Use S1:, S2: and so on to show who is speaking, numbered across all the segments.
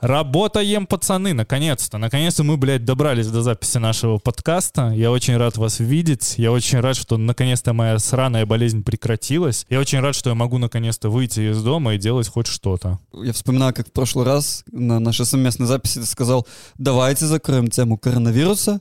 S1: Работаем, пацаны, наконец-то. Наконец-то мы, блядь, добрались до записи нашего подкаста. Я очень рад вас видеть. Я очень рад, что наконец-то моя сраная болезнь прекратилась. Я очень рад, что я могу наконец-то выйти из дома и делать хоть что-то.
S2: Я вспоминаю, как в прошлый раз на нашей совместной записи ты сказал, давайте закроем тему коронавируса.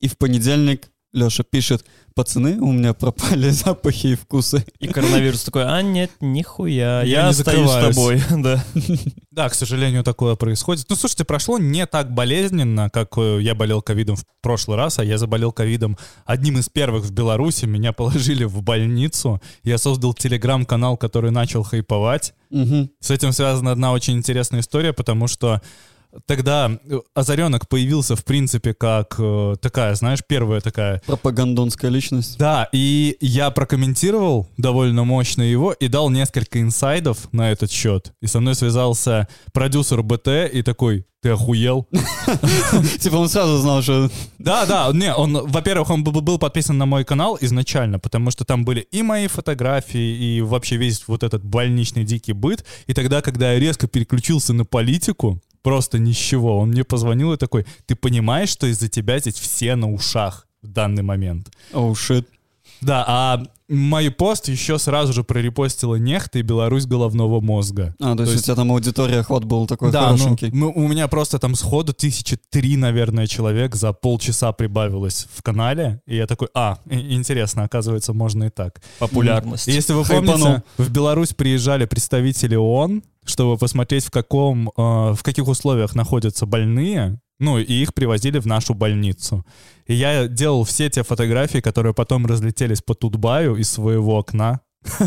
S2: И в понедельник Леша пишет, пацаны, у меня пропали запахи и вкусы.
S3: И коронавирус такой, а нет, нихуя, я,
S1: не
S3: остаюсь с
S1: закрываюсь».
S3: тобой. Да.
S1: Да, к сожалению, такое происходит. Ну, слушайте, прошло не так болезненно, как э, я болел ковидом в прошлый раз, а я заболел ковидом одним из первых в Беларуси. Меня положили в больницу. Я создал телеграм-канал, который начал хайповать.
S2: Мгм.
S1: С этим связана одна очень интересная история, потому что тогда э, Озаренок появился, в принципе, как э, такая, знаешь, первая такая
S2: Пропагандонская личность.
S1: да, и я прокомментировал довольно мощно его и дал несколько инсайдов на этот счет. И со мной связался продюсер БТ и такой, ты охуел?
S2: Типа он сразу знал, что...
S1: Да, да, не, он, во-первых, он был подписан на мой канал изначально, потому что там были и мои фотографии, и вообще весь вот этот больничный дикий быт. И тогда, когда я резко переключился на политику, просто ни с чего, он мне позвонил и такой, ты понимаешь, что из-за тебя здесь все на ушах в данный момент?
S2: Оу, шит.
S1: Да, а мой пост еще сразу же прорепостила Нехта и Беларусь головного мозга.
S2: А, то, есть, у тебя там аудитория охват был такой
S1: да, ну,
S2: хорошенький.
S1: ну, у меня просто там сходу тысячи три, наверное, человек за полчаса прибавилось в канале. И я такой, а, интересно, оказывается, можно и так.
S3: Популярность.
S1: И Если вы
S2: Хайпанул.
S1: помните, в Беларусь приезжали представители ООН, чтобы посмотреть, в, каком, э, в каких условиях находятся больные, ну, и их привозили в нашу больницу. И я делал все те фотографии, которые потом разлетелись по Тутбаю из своего окна.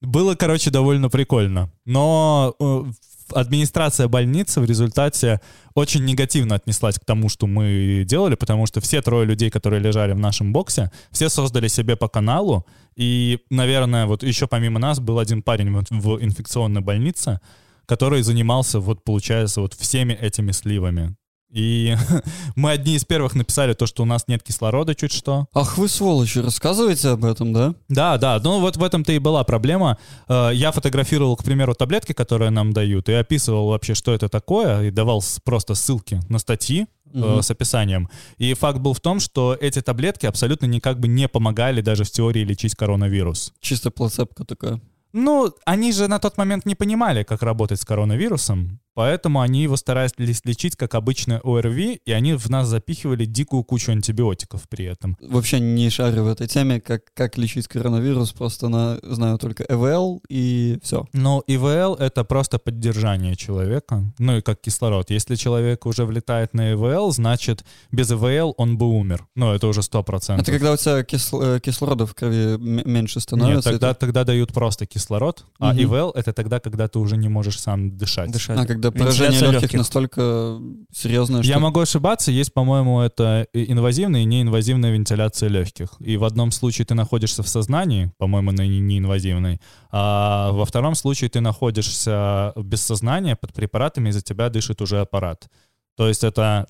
S1: Было, короче, довольно прикольно. Но э, администрация больницы в результате очень негативно отнеслась к тому, что мы делали, потому что все трое людей, которые лежали в нашем боксе, все создали себе по каналу. И, наверное, вот еще помимо нас был один парень в инфекционной больнице, который занимался, вот получается, вот всеми этими сливами. И мы одни из первых написали то, что у нас нет кислорода чуть что.
S2: Ах вы сволочи, рассказывайте об этом, да?
S1: Да, да, ну вот в этом-то и была проблема. Э, Я фотографировал, к примеру, таблетки, которые нам дают, и описывал вообще, что это такое, и давал просто ссылки на статьи
S2: Мгм.
S1: с описанием. И факт был в том, что эти таблетки абсолютно никак бы не помогали даже в теории лечить коронавирус.
S2: Чисто плацебка такая.
S1: Ну, они же на тот момент не понимали, как работать с коронавирусом, поэтому они его старались лечить как обычное ОРВИ, и они в нас запихивали дикую кучу антибиотиков при этом.
S2: Вообще не шарю в этой теме, как, как лечить коронавирус, просто на, знаю только ЭВЛ и все.
S1: Но ИВЛ — это просто поддержание человека, ну и как кислород. Если человек уже влетает на ИВЛ, значит, без ИВЛ он бы умер. Ну, это уже 100%.
S2: Это когда у тебя кисл- э, кислорода в крови меньше
S1: Нет,
S2: становится.
S1: тогда,
S2: это-
S1: тогда дают просто кислород, а
S2: Мгм.
S1: ИВЛ — это тогда, когда ты уже не можешь сам дышать.
S3: Дышать.
S2: А когда поражение
S3: Вентиляция
S2: легких,
S3: легких.
S2: настолько серьезное, что...
S1: Я могу ошибаться, есть, по-моему, это инвазивная и неинвазивная вентиляция легких. И в одном случае ты находишься в сознании, по-моему, на не- неинвазивной, а во втором случае ты находишься без сознания под препаратами, и за тебя дышит уже аппарат. То есть это,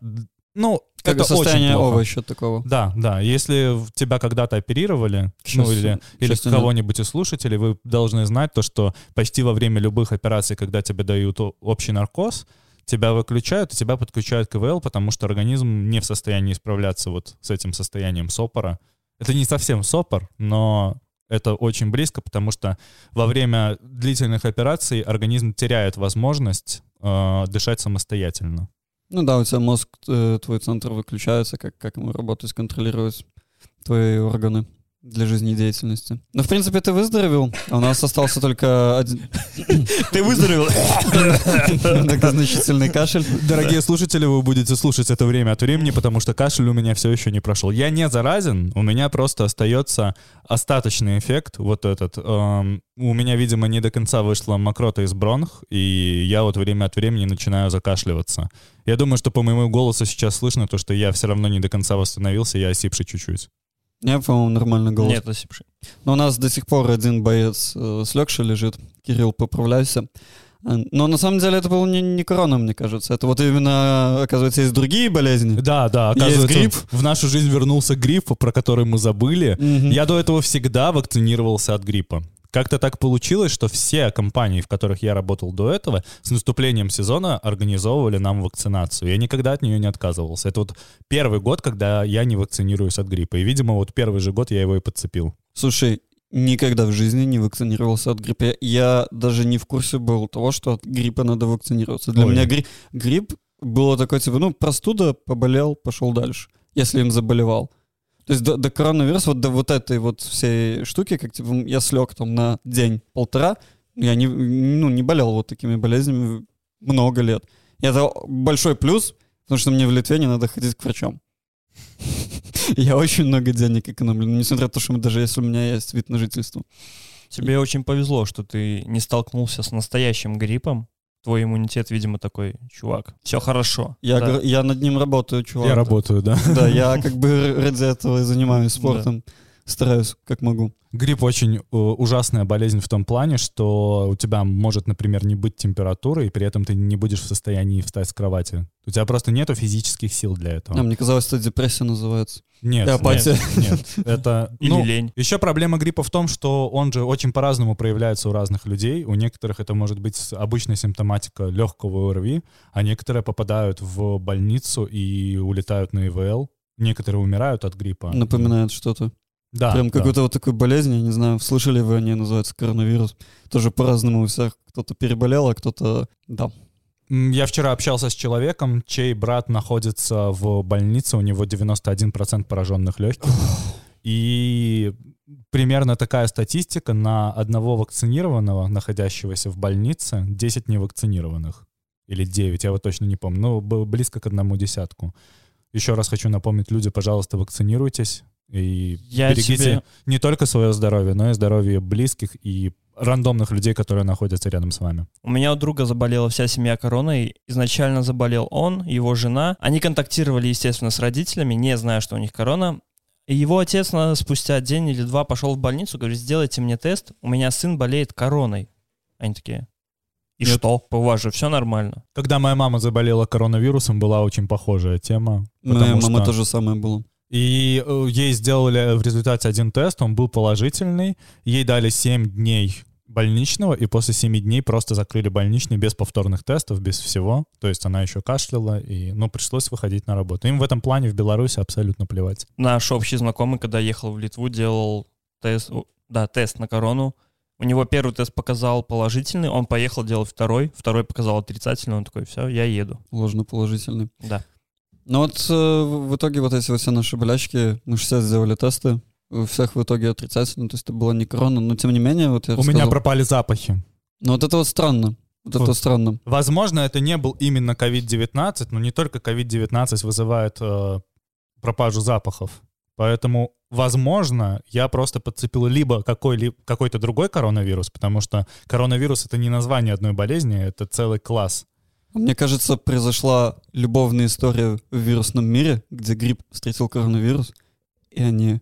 S1: ну,
S2: как
S1: это
S2: состояние
S1: очень плохо.
S2: овоща такого.
S1: Да, да. Если тебя когда-то оперировали,
S2: К
S1: ну или, или кого-нибудь из слушателей, вы должны знать то, что почти во время любых операций, когда тебе дают общий наркоз, тебя выключают, и тебя подключают к ИВЛ, потому что организм не в состоянии справляться вот с этим состоянием сопора. Это не совсем сопор, но это очень близко, потому что во время длительных операций организм теряет возможность э, дышать самостоятельно.
S2: Ну да, у тебя мозг, э, твой центр выключается, как, как ему работать, контролировать твои органы для жизнедеятельности. Ну, в принципе, ты выздоровел, а у нас остался только один
S3: Ты выздоровел?
S2: многозначительный кашель.
S1: Дорогие слушатели, вы будете слушать это время от времени, потому что кашель у меня все еще не прошел. Я не заразен, у меня просто остается остаточный эффект, вот этот. Эм, у меня, видимо, не до конца вышла мокрота из бронх, и я вот время от времени начинаю закашливаться. Я думаю, что по моему голосу сейчас слышно то, что я все равно не до конца восстановился, я осипший чуть-чуть.
S2: Я, по-моему, нормальный голос.
S3: Нет, осипший.
S2: Но у нас до сих пор один боец э, с Лёкшей лежит. Кирилл, поправляйся. А, Но на самом деле это был не, не корона, мне кажется. Это вот именно, оказывается, есть другие болезни.
S1: Да, да,
S2: Есть
S1: оказывается,
S2: грипп?
S1: в нашу жизнь вернулся грипп, про который мы забыли.
S2: Мгм.
S1: Я до этого всегда вакцинировался от гриппа. Как-то так получилось, что все компании, в которых я работал до этого, с наступлением сезона организовывали нам вакцинацию. Я никогда от нее не отказывался. Это вот первый год, когда я не вакцинируюсь от гриппа. И, видимо, вот первый же год я его и подцепил.
S2: Слушай, никогда в жизни не вакцинировался от гриппа. Я даже не в курсе был того, что от гриппа надо вакцинироваться. Для
S1: Ой.
S2: меня гри- грипп было такое, типа, ну, простуда, поболел, пошел дальше, если им заболевал. То есть до, до коронавируса, вот до вот этой вот всей штуки, как типа я слег там на день-полтора, я не, ну, не болел вот такими болезнями много лет. И это большой плюс, потому что мне в Литве не надо ходить к врачам. Я очень много денег экономлю, несмотря на то, что даже если у меня есть вид на жительство.
S3: Тебе очень повезло, что ты не столкнулся с настоящим гриппом. Твой иммунитет, видимо, такой, чувак, все хорошо.
S2: Я,
S3: Да.
S2: гр- я над ним работаю, чувак.
S1: я работаю, да.
S2: Да, я как бы ради этого и занимаюсь спортом. Стараюсь, как могу.
S1: Грипп очень э, ужасная болезнь в том плане, что у тебя может, например, не быть температуры, и при этом ты не будешь в состоянии встать с кровати. У тебя просто нету физических сил для этого.
S2: А, мне казалось, это депрессия называется.
S1: Нет,
S2: И апатия.
S1: нет, нет. Это,
S3: Или
S1: ну,
S3: лень.
S1: Еще проблема гриппа в том, что он же очень по-разному проявляется у разных людей. У некоторых это может быть обычная симптоматика легкого ОРВИ, а некоторые попадают в больницу и улетают на ИВЛ. Некоторые умирают от гриппа.
S2: Напоминает что-то.
S1: Да,
S2: Прям
S1: да.
S2: какой-то вот такой болезнь, я не знаю, слышали вы о ней, называется коронавирус. Тоже по-разному у всех. Кто-то переболел, а кто-то... Да.
S1: Я вчера общался с человеком, чей брат находится в больнице, у него 91% пораженных легких. И примерно такая статистика на одного вакцинированного, находящегося в больнице, 10 невакцинированных. Или 9, я вот точно не помню. Ну, близко к одному десятку. Еще раз хочу напомнить, люди, пожалуйста, вакцинируйтесь. И
S3: Я
S1: берегите
S3: тебе-
S1: не только свое здоровье, но и здоровье близких и рандомных людей, которые находятся рядом с вами.
S3: У меня у друга заболела вся семья короной. Изначально заболел он, его жена. Они контактировали, естественно, с родителями, не зная, что у них корона. И его отец на- спустя день или два пошел в больницу, говорит, сделайте мне тест, у меня сын болеет короной. Они такие, и
S1: Нет.
S3: что? У вас же все нормально.
S1: Когда моя мама заболела коронавирусом, была очень похожая тема.
S2: Моя мама
S1: что-
S2: то же самое было.
S1: И э, ей сделали в результате один тест, он был положительный. Ей дали 7 дней больничного, и после 7 дней просто закрыли больничный без повторных тестов, без всего. То есть она еще кашляла, и, ну, пришлось выходить на работу. Им в этом плане в Беларуси абсолютно плевать.
S3: Наш общий знакомый, когда ехал в Литву, делал тест, да, тест на корону. У него первый тест показал положительный, он поехал делать второй, второй показал отрицательный, он такой, все, я еду.
S2: Ложноположительный.
S3: Да.
S2: Ну вот э, в итоге вот эти вот все наши болячки, мы 60 сделали тесты, у всех в итоге отрицательно, то есть это была не корона, но тем не менее, вот я
S1: У меня
S2: рассказал.
S1: пропали запахи.
S2: Ну вот это вот странно. Вот это
S1: Вот.
S2: вот странно.
S1: Возможно, это не был именно COVID-19, но не только COVID-19 вызывает э, пропажу запахов. Поэтому, возможно, я просто подцепил либо какой-либо, какой-то другой коронавирус, потому что коронавирус — это не название одной болезни, это целый класс.
S2: Мне кажется, произошла любовная история в вирусном мире, где грипп встретил коронавирус, и они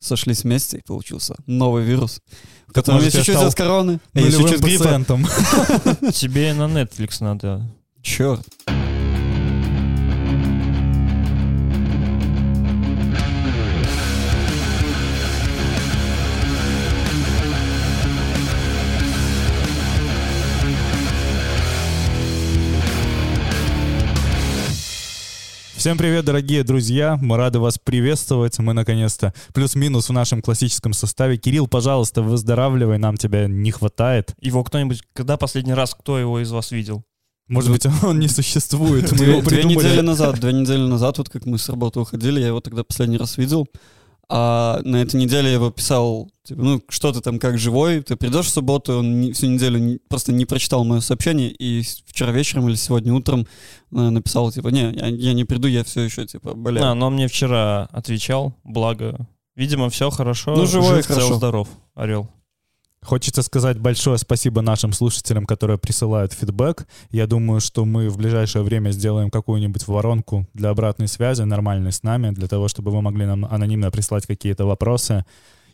S2: сошлись вместе, и получился новый вирус, в котором
S1: может,
S2: есть
S1: я
S2: чуть-чуть
S1: стал
S2: от короны, а есть чуть-чуть гриппа.
S3: Тебе на Netflix надо.
S2: Черт.
S1: Всем привет, дорогие друзья! Мы рады вас приветствовать. Мы наконец-то плюс-минус в нашем классическом составе. Кирилл, пожалуйста, выздоравливай, нам тебя не хватает.
S3: Его кто-нибудь, когда последний раз кто его из вас видел?
S1: Может быть, он не существует. Мы
S2: Две,
S1: его
S2: две недели
S1: придумали.
S2: назад, две недели назад, вот как мы с работы уходили, я его тогда последний раз видел. А на этой неделе я его писал, типа, ну, что ты там, как живой, ты придешь в субботу, он не- всю неделю не- просто не прочитал мое сообщение, и вчера вечером или сегодня утром э, написал, типа, не, я, я не приду, я все еще, типа, болею.
S3: А, но он мне вчера отвечал, благо. Видимо, все хорошо.
S2: Ну, живой
S3: Жив,
S2: хорошо.
S3: здоров, орел.
S1: Хочется сказать большое спасибо нашим слушателям, которые присылают фидбэк. Я думаю, что мы в ближайшее время сделаем какую-нибудь воронку для обратной связи, нормальной с нами, для того, чтобы вы могли нам анонимно прислать какие-то вопросы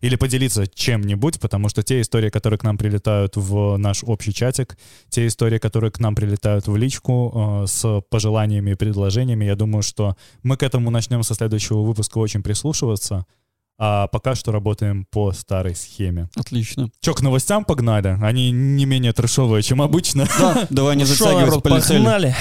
S1: или поделиться чем-нибудь, потому что те истории, которые к нам прилетают в наш общий чатик, те истории, которые к нам прилетают в личку э, с пожеланиями и предложениями, я думаю, что мы к этому начнем со следующего выпуска очень прислушиваться. А пока что работаем по старой схеме.
S2: Отлично.
S1: Че, к новостям погнали? Они не менее трешовые, чем обычно.
S2: Да, давай не затягивать, полетели.
S3: погнали.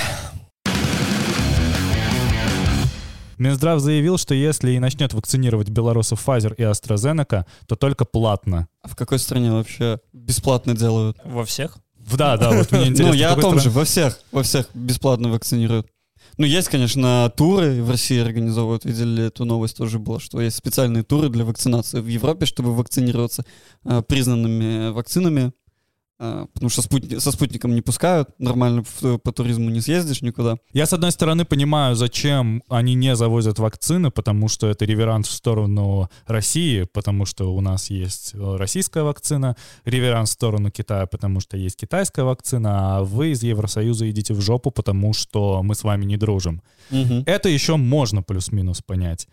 S1: Минздрав заявил, что если и начнет вакцинировать белорусов Pfizer и AstraZeneca, то только платно.
S2: А в какой стране вообще бесплатно делают?
S3: Во всех?
S1: В- Да, да, вот мне интересно.
S2: Ну, я о том же, во всех, во всех бесплатно вакцинируют. Ну, есть, конечно, туры в России организовывают, видели эту новость тоже было, что есть специальные туры для вакцинации в Европе, чтобы вакцинироваться э, признанными вакцинами, потому что спутни- со спутником не пускают, нормально в- по туризму не съездишь никуда.
S1: Я, с одной стороны, понимаю, зачем они не завозят вакцины, потому что это реверанс в сторону России, потому что у нас есть э, российская вакцина, реверанс в сторону Китая, потому что есть китайская вакцина, а вы из Евросоюза идите в жопу, потому что мы с вами не дружим. Это еще можно плюс-минус понять.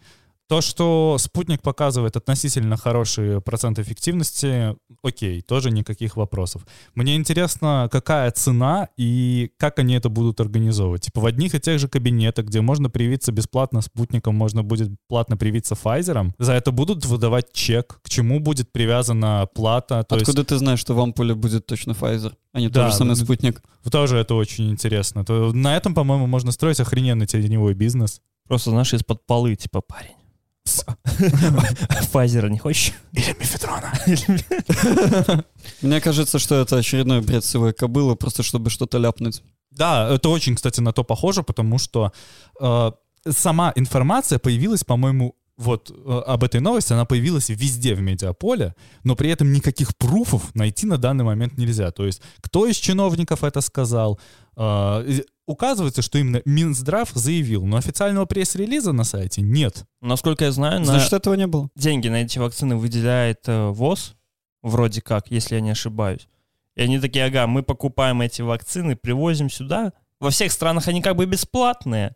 S1: То, что спутник показывает относительно хороший процент эффективности, окей, тоже никаких вопросов. Мне интересно, какая цена и как они это будут организовывать. Типа в одних и тех же кабинетах, где можно привиться бесплатно спутником, можно будет платно привиться Pfizer, за это будут выдавать чек, к чему будет привязана плата. То
S2: Откуда ты знаешь, что в ампуле будет точно Pfizer, а не
S1: Да,
S2: тот же самый спутник?
S1: есть тоже это очень интересно. То на этом, по-моему, можно строить охрененный теневой бизнес.
S3: Просто, знаешь, из-под полы, типа, парень. Файзера не хочешь?
S1: Или мифедрона.
S2: Мне кажется, что это очередной бред сивой кобылы, просто чтобы что-то ляпнуть.
S1: Да, это очень, кстати, на то похоже, потому что э, сама информация появилась, по-моему, вот э, об этой новости, она появилась везде в медиаполе, но при этом никаких пруфов найти на данный момент нельзя. То есть кто из чиновников это сказал? Э, указывается, что именно Минздрав заявил, но официального пресс-релиза на сайте нет.
S3: Насколько я знаю, на
S2: Значит, этого не было.
S3: деньги на эти вакцины выделяет э, ВОЗ, вроде как, если я не ошибаюсь. И они такие, ага, мы покупаем эти вакцины, привозим сюда. Во всех странах они как бы бесплатные,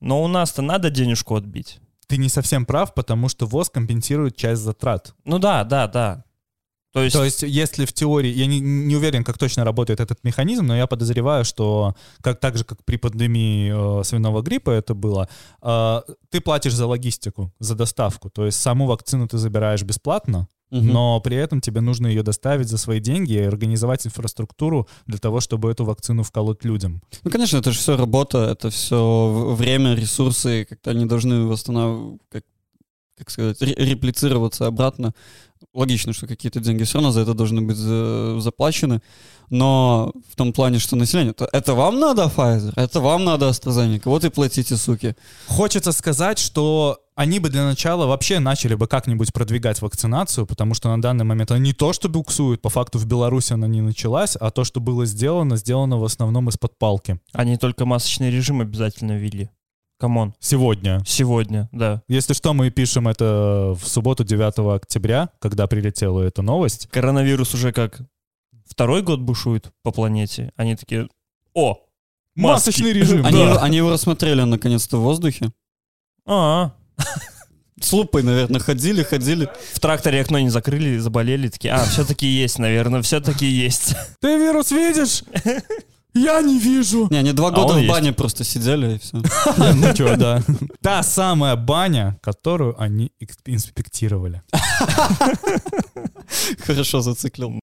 S3: но у нас-то надо денежку отбить.
S1: Ты не совсем прав, потому что ВОЗ компенсирует часть затрат.
S3: Ну да, да, да. То есть,
S1: То есть, если в теории, я не, не уверен, как точно работает этот механизм, но я подозреваю, что как так же, как при пандемии э, свиного гриппа это было, э, ты платишь за логистику, за доставку. То есть саму вакцину ты забираешь бесплатно,
S2: Мгм.
S1: но при этом тебе нужно ее доставить за свои деньги и организовать инфраструктуру для того, чтобы эту вакцину вколоть людям.
S2: Ну, конечно, это же все работа, это все время, ресурсы, как-то они должны восстанавливать, как, как сказать, ре- реплицироваться обратно. Логично, что какие-то деньги все равно за это должны быть за- заплачены, но в том плане, что население, это, это вам надо Pfizer, это вам надо AstraZeneca, вот и платите, суки.
S1: Хочется сказать, что они бы для начала вообще начали бы как-нибудь продвигать вакцинацию, потому что на данный момент она не то, что буксует, по факту в Беларуси она не началась, а то, что было сделано, сделано в основном из-под палки.
S3: они только масочный режим обязательно ввели. Come on.
S1: Сегодня.
S3: Сегодня, да.
S1: Если что, мы пишем это в субботу 9 октября, когда прилетела эта новость.
S3: Коронавирус уже как второй год бушует по планете. Они такие, о, маски».
S1: Масочный режим,
S2: Они,
S1: да.
S2: они его рассмотрели наконец-то в воздухе.
S3: А,
S2: С лупой, наверное, ходили, ходили.
S3: в тракторе окно не закрыли, заболели, такие, а, все-таки есть, наверное, все-таки есть.
S1: Ты вирус видишь? Я не вижу.
S2: Не, они два
S3: А
S2: года
S3: он
S2: в
S3: есть.
S2: бане просто сидели и все.
S1: Ну чё, да. Та самая баня, которую они инспектировали.
S2: Хорошо зациклил.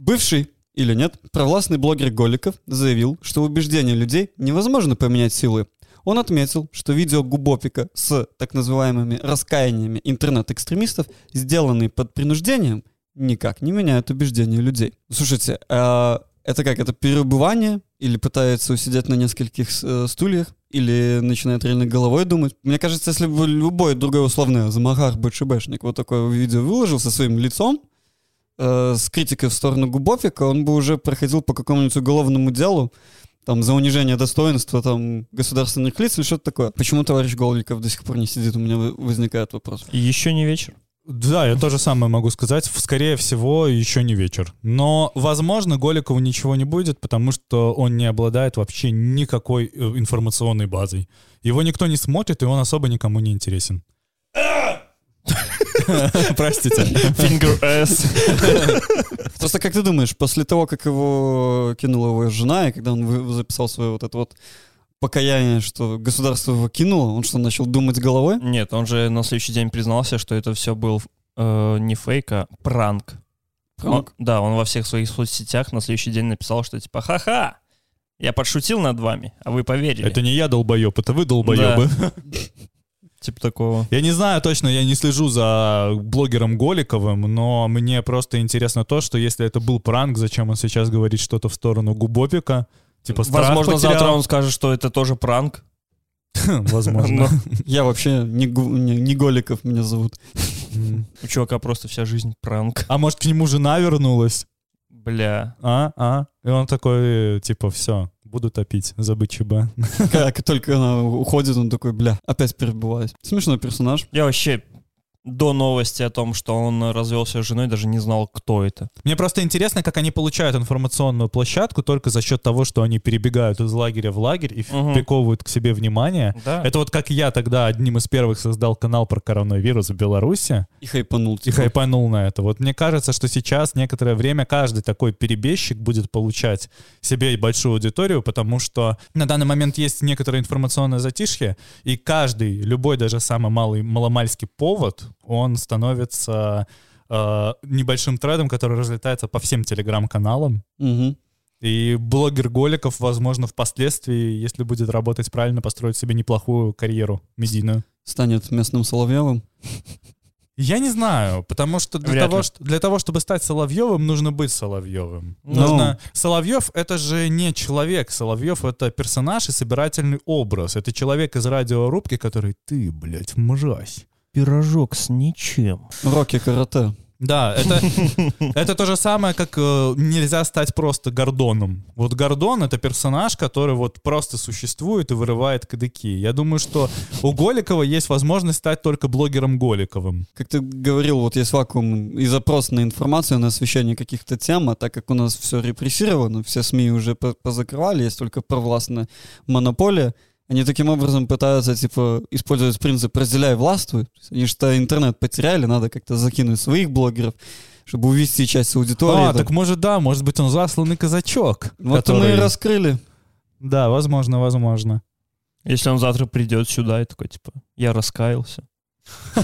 S2: Бывший или нет, провластный блогер Голиков заявил, что убеждения людей невозможно поменять силой. Он отметил, что видео Губопика с так называемыми раскаяниями интернет-экстремистов, сделанные под принуждением, никак не меняют убеждения людей. Слушайте, а это как, это переубывание? Или пытается усидеть на нескольких э, стульях? Или начинает реально головой думать? Мне кажется, если бы любой другой условный Замахар БЧБшник вот такое видео выложил со своим лицом, э, с критикой в сторону Губофика, он бы уже проходил по какому-нибудь уголовному делу, там, за унижение достоинства, там, государственных лиц или что-то такое. Почему товарищ Голиков до сих пор не сидит? У меня возникает вопрос.
S3: Еще не вечер.
S1: Да, я то же самое могу сказать. Скорее всего, еще не вечер. Но, возможно, Голикову ничего не будет, потому что он не обладает вообще никакой э, информационной базой. Его никто не смотрит, и он особо никому не интересен. Простите.
S3: Finger S.
S2: Просто как ты думаешь, после того, как его кинула его жена, и когда он записал свое вот это вот покаяние, что государство его кинуло? Он что, начал думать головой?
S3: Нет, он же на следующий день признался, что это все был э, не фейк, а пранк.
S2: Пранк?
S3: Он- да, он во всех своих соцсетях на следующий день написал, что типа «Ха-ха! Я подшутил над вами, а вы поверили».
S1: Это не я долбоеб, это вы долбоебы.
S3: Типа такого.
S1: Я не знаю точно, я не слежу за блогером Голиковым, но мне просто интересно то, что если это был пранк, зачем он сейчас говорит что-то в сторону Губопика? Типа страх
S3: Возможно,
S1: потерял?
S3: завтра он скажет, что это тоже пранк.
S1: Возможно.
S2: Я вообще не, Голиков меня зовут.
S3: У чувака просто вся жизнь пранк.
S1: А может, к нему жена вернулась?
S3: Бля.
S1: А? А? И он такой, типа, все, буду топить, забыть ЧБ.
S2: Как только она уходит, он такой, бля, опять перебываюсь. Смешной персонаж.
S3: Я вообще до новости о том, что он развелся с женой, даже не знал, кто это.
S1: Мне просто интересно, как они получают информационную площадку только за счет того, что они перебегают из лагеря в лагерь и
S3: Мгм.
S1: приковывают к себе внимание.
S3: Да.
S1: Это вот как я тогда одним из первых создал канал про коронавирус в Беларуси
S2: И хайпанул.
S1: и
S2: типа.
S1: хайпанул на это. Вот мне кажется, что сейчас некоторое время каждый такой перебежчик будет получать себе большую аудиторию, потому что на данный момент есть некоторое информационное затишье, и каждый, любой даже самый малый маломальский повод, он становится э, небольшим трендом, который разлетается по всем телеграм-каналам.
S2: Мгм.
S1: И блогер Голиков, возможно, впоследствии, если будет работать правильно, построит себе неплохую карьеру медийную.
S2: Станет местным Соловьевым.
S1: Я не знаю, потому что для,
S3: Вряд
S1: того,
S3: ли.
S1: что, для того, чтобы стать Соловьевым, нужно быть Соловьевым.
S2: Ну.
S1: Нужно... Соловьев — это же не человек. Соловьев — это персонаж и собирательный образ. Это человек из радиорубки, который «ты, блядь, мразь».
S3: Пирожок с ничем.
S2: Рокки карате.
S1: Да, это, это то же самое, как э, нельзя стать просто Гордоном. Вот Гордон — это персонаж, который вот просто существует и вырывает кадыки. Я думаю, что у Голикова есть возможность стать только блогером Голиковым.
S2: Как ты говорил, вот есть вакуум и запрос на информацию, на освещение каких-то тем, а так как у нас все репрессировано, все СМИ уже по- позакрывали, есть только провластная монополия, они таким образом пытаются, типа, использовать принцип «разделяй, властвуй». Они что интернет потеряли, надо как-то закинуть своих блогеров, чтобы увести часть аудитории.
S1: А,
S2: да.
S1: так может, да, может быть, он засланный казачок.
S2: Вот
S1: который-
S2: мы и раскрыли.
S1: Да, возможно, возможно.
S3: Если он завтра придет сюда и такой, типа, я раскаялся.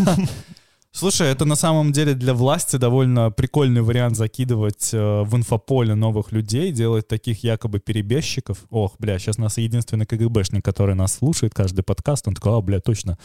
S1: Слушай, это на самом деле для власти довольно прикольный вариант закидывать э, в инфополе новых людей, делать таких якобы перебежчиков. Ох, бля, сейчас нас единственный КГБшник, который нас слушает, каждый подкаст, он такой, а, бля, точно.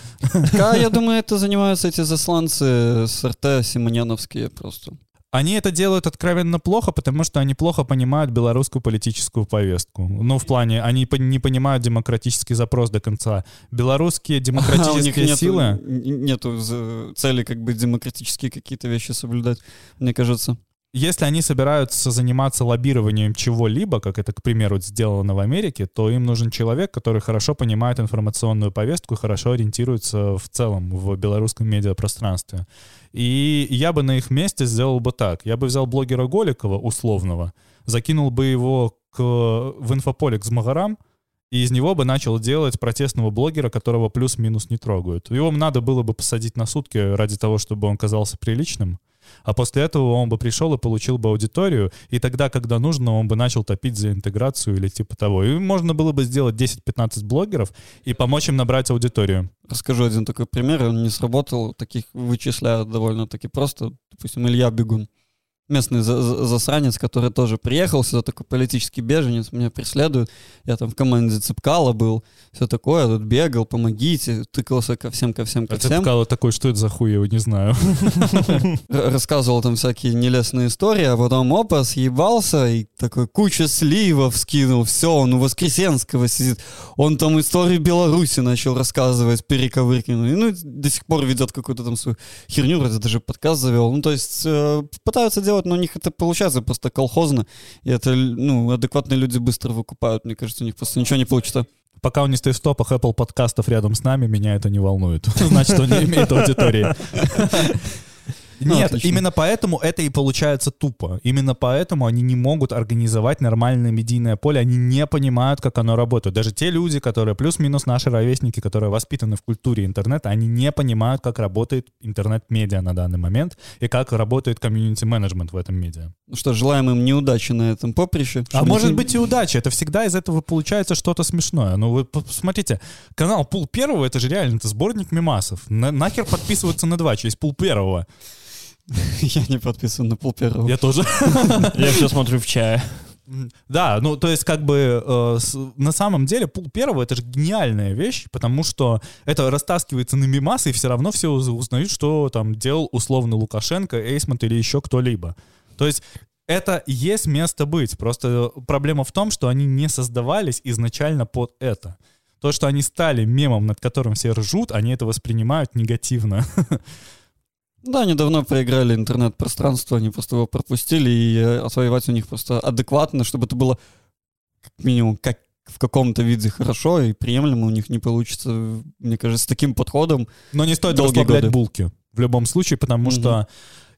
S2: А, я думаю, это занимаются эти засланцы с РТ симоньяновские просто.
S1: Они это делают откровенно плохо, потому что они плохо понимают белорусскую политическую повестку. Ну, в плане, они не понимают демократический запрос до конца. Белорусские
S2: А
S1: демократические
S2: нету,
S1: силы...
S2: н- нету за- цели как бы демократические какие-то вещи соблюдать, мне кажется.
S1: Если они собираются заниматься лоббированием чего-либо, как это, к примеру, сделано в Америке, то им нужен человек, который хорошо понимает информационную повестку и хорошо ориентируется в целом в белорусском медиапространстве. И я бы на их месте сделал бы так. Я бы взял блогера Голикова, условного, закинул бы его к, в инфополе к Змагарам, и из него бы начал делать протестного блогера, которого плюс-минус не трогают. Его надо было бы посадить на сутки ради того, чтобы он казался приличным. А после этого он бы пришел и получил бы аудиторию, и тогда, когда нужно, он бы начал топить за интеграцию или типа того. И можно было бы сделать 10-15 блогеров и помочь им набрать аудиторию.
S2: Расскажу один такой пример, он не сработал, таких вычисляют довольно-таки просто. Допустим, Илья Бегун. Местный за- за- засранец, который тоже приехал сюда, такой политический беженец, меня преследует. Я там в команде Цепкала был, все такое, тут бегал, помогите, тыкался ко всем, ко всем, ко
S1: А
S2: всем.
S1: Цепкало такой, что это за хуй, я его не знаю.
S2: Рассказывал там всякие нелестные истории, а потом опа, съебался и такой куча сливов скинул, все, он у Воскресенского сидит, он там историю Беларуси начал рассказывать, перековыркинул, и, ну, до сих пор ведет какую-то там свою херню, вроде даже подкаст завел, ну, то есть э, пытаются делать, но у них это получается просто колхозно, и это, ну, адекватные люди быстро выкупают, мне кажется, у них просто ничего не получится.
S1: Пока он не стоит в топах Apple подкастов рядом с нами, меня это не волнует. Значит, он не имеет аудитории.
S2: Ну,
S1: Нет,
S2: отлично.
S1: именно поэтому это и получается тупо. Именно поэтому они не могут организовать нормальное медийное поле, они не понимают, как оно работает. Даже те люди, которые плюс-минус наши ровесники, которые воспитаны в культуре интернета, они не понимают, как работает интернет-медиа на данный момент и как работает комьюнити-менеджмент в этом медиа.
S2: Ну что, желаем им неудачи на этом поприще.
S1: А может быть и удача. Это всегда из этого получается что-то смешное. Ну вы посмотрите, канал Пул Первого, это же реально это сборник мемасов. На- нахер подписываться на два через Пул Первого?
S2: Я не подписан на пол первого.
S1: Я тоже.
S3: Я все смотрю в чае.
S1: Да, ну то есть как бы э, с- на самом деле пул первого это же гениальная вещь, потому что это растаскивается на мимасы, и все равно все уз- узнают, что там делал условно Лукашенко, Эйсмонт или еще кто-либо. То есть это есть место быть. Просто проблема в том, что они не создавались изначально под это. То, что они стали мемом, над которым все ржут, они это воспринимают негативно.
S2: Да, они давно проиграли интернет-пространство, они просто его пропустили, и э, отвоевать у них просто адекватно, чтобы это было как минимум как в каком-то виде хорошо и приемлемо у них не получится. Мне кажется, с таким подходом
S1: Но не стоит
S2: Долгие
S1: расслаблять
S2: годы.
S1: булки в любом случае, потому
S2: Мгм.
S1: что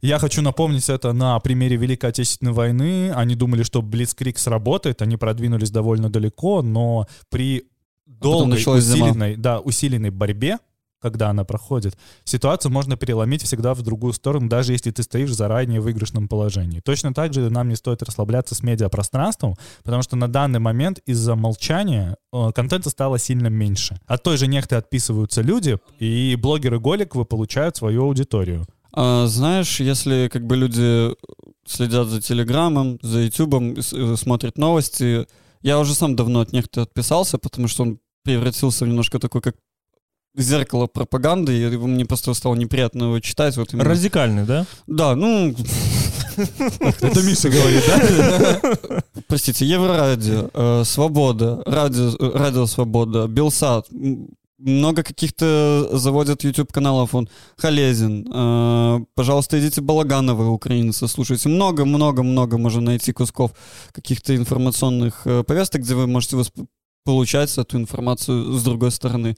S1: я хочу напомнить это на примере Великой Отечественной войны. Они думали, что Блицкрик сработает, они продвинулись довольно далеко, но при долгой,
S2: началась зима.
S1: усиленной, да, усиленной борьбе, когда она проходит, ситуацию можно переломить всегда в другую сторону, даже если ты стоишь в заранее выигрышном положении. Точно так же нам не стоит расслабляться с медиапространством, потому что на данный момент из-за молчания э, контента стало сильно меньше. От той же нехты отписываются люди, и блогеры-голиковы получают свою аудиторию.
S2: А, знаешь, если как бы люди следят за Телеграмом, за Ютубом, э, смотрят новости, я уже сам давно от них отписался, потому что он превратился в немножко такой, как зеркало пропаганды, и мне просто стало неприятно его читать. Вот именно.
S3: Радикальный, да?
S2: Да, ну,
S1: Это Миша говорит, да?
S2: простите, Еврорадио, э, Свобода, радио, э, радио Свобода, Белсат, много каких-то заводят YouTube-каналов, он Халезин, э, пожалуйста, идите Балагановы, украинцы, слушайте, много-много-много можно найти кусков каких-то информационных э, повесток, где вы можете восп- получать эту информацию с другой стороны.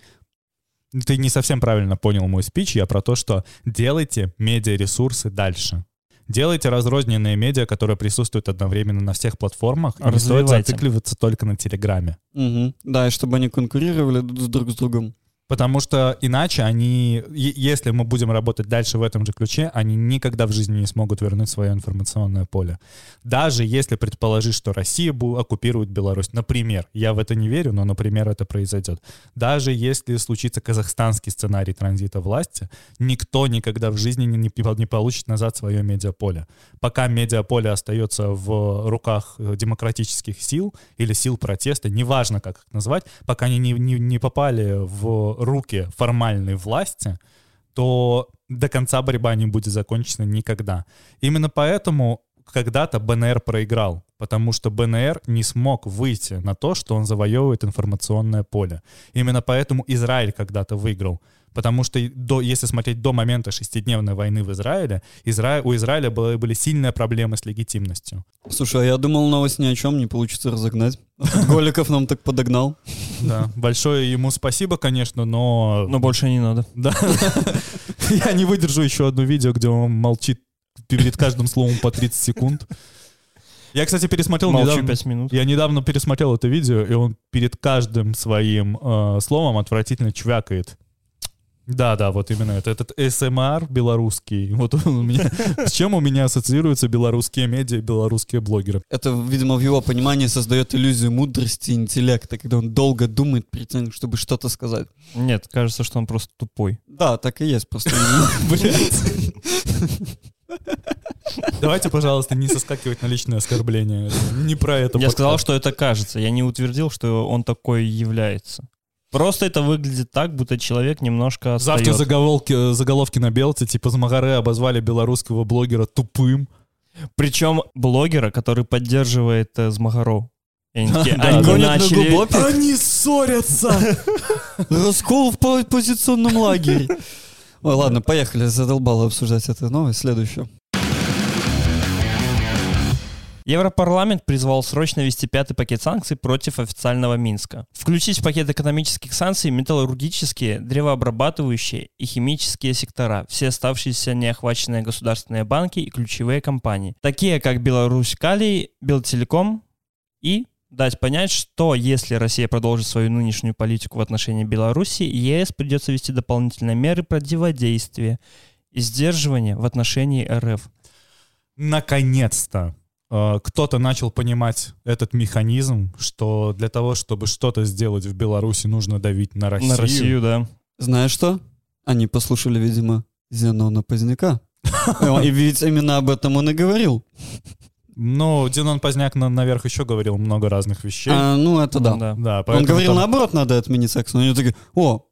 S1: Ты не совсем правильно понял мой спич. Я про то, что делайте медиаресурсы дальше. Делайте разрозненные медиа, которые присутствуют одновременно на всех платформах. И не стоит зацикливаться только на Телеграме.
S2: Мгм. Да, и чтобы они конкурировали друг с другом.
S1: Потому что иначе они, если мы будем работать дальше в этом же ключе, они никогда в жизни не смогут вернуть свое информационное поле. Даже если предположить, что Россия оккупирует Беларусь. Например, я в это не верю, но, например, это произойдет. Даже если случится казахстанский сценарий транзита власти, никто никогда в жизни не, не не получит назад свое медиаполе. Пока медиаполе остается в руках э, демократических сил или сил протеста, неважно, как их назвать, пока они не, не- не попали в руки формальной власти, то до конца борьба не будет закончена никогда. Именно поэтому когда-то БНР проиграл, потому что БНР не смог выйти на то, что он завоевывает информационное поле. Именно поэтому Израиль когда-то выиграл. Потому что до, если смотреть до момента шестидневной войны в Израиле, Изра... у Израиля были, были сильные проблемы с легитимностью.
S2: Слушай, а я думал, новость ни о чем, не получится разогнать. Голиков нам так подогнал.
S1: Да. Большое ему спасибо, конечно, но...
S3: Но больше не надо.
S1: Да. Я не выдержу еще одно видео, где он молчит перед каждым словом по 30 секунд. Я, кстати, пересмотрел
S3: Молчу
S1: недавно.
S3: пять минут.
S1: Я недавно пересмотрел это видео, и он перед каждым своим э, словом отвратительно чвякает. Да, да, вот именно это. Этот СМР белорусский. Вот он у меня. С чем у меня ассоциируются белорусские медиа и белорусские блогеры?
S2: Это, видимо, в его понимании создает иллюзию мудрости и интеллекта, когда он долго думает перед тем, чтобы что-то сказать.
S3: Нет, кажется, что он просто тупой.
S2: Да, так и есть просто.
S1: Давайте, пожалуйста, не соскакивать на личное оскорбление. Не про это.
S3: Я сказал, что это кажется. Я не утвердил, что он такой является. Просто это выглядит так, будто человек немножко
S1: Завтра
S3: отстает.
S1: заголовки, заголовки на белце, типа Змагаре обозвали белорусского блогера тупым.
S3: Причем блогера, который поддерживает э, Змагаров. И они такие,
S2: Да,
S3: они
S2: гонят на
S3: начали...
S1: Они ссорятся!
S2: Раскол в по- позиционном лагере. Ой, ладно, поехали, задолбало обсуждать эту новость. Следующую.
S3: Европарламент призвал срочно ввести пятый пакет санкций против официального Минска. Включить в пакет экономических санкций металлургические, древообрабатывающие и химические сектора, все оставшиеся неохваченные государственные банки и ключевые компании, такие как Беларусь Калий, Белтелеком и дать понять, что если Россия продолжит свою нынешнюю политику в отношении Беларуси, ЕС придется вести дополнительные меры противодействия и сдерживания в отношении РФ.
S1: Наконец-то кто-то начал понимать этот механизм, что для того, чтобы что-то сделать в Беларуси, нужно давить на Россию.
S3: На Россию, да.
S2: Знаешь что? Они послушали, видимо, Зенона Поздняка. И ведь именно об этом он и говорил.
S1: Ну, Динон Поздняк на- наверх еще говорил много разных вещей.
S2: А, ну, это да.
S3: Да.
S1: Да,
S2: Он говорил,
S1: там-
S2: наоборот, надо отменить секс. Но они такие, о,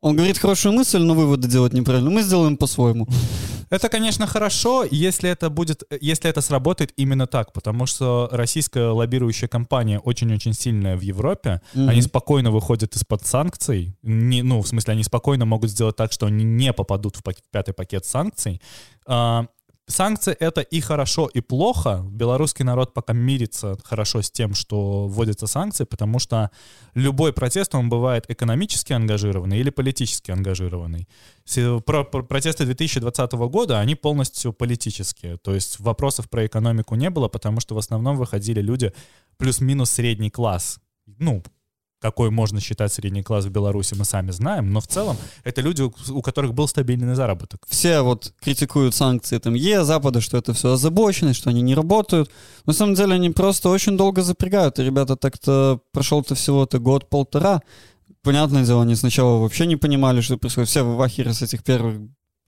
S2: он говорит хорошую мысль, но выводы делать неправильно. Мы сделаем по-своему.
S1: Это, конечно, хорошо, если это будет, если это сработает именно так, потому что российская лоббирующая компания очень-очень сильная в Европе.
S2: Мгм.
S1: Они спокойно выходят из-под санкций. Не, ну, в смысле, они спокойно могут сделать так, что они не попадут в пятый пакет санкций. А, санкции — это и хорошо, и плохо. Белорусский народ пока мирится хорошо с тем, что вводятся санкции, потому что любой протест, он бывает экономически ангажированный или политически ангажированный. Про- протесты 2020 года, они полностью политические. То есть вопросов про экономику не было, потому что в основном выходили люди плюс-минус средний класс. Ну, какой можно считать средний класс в Беларуси, мы сами знаем, но в целом это люди, у которых был стабильный заработок.
S2: Все вот критикуют санкции там Е, Запада, что это все озабоченность, что они не работают. На самом деле они просто очень долго запрягают. И ребята так-то прошел-то всего-то год-полтора. Понятное дело, они сначала вообще не понимали, что происходит. Все в ахере с этих первых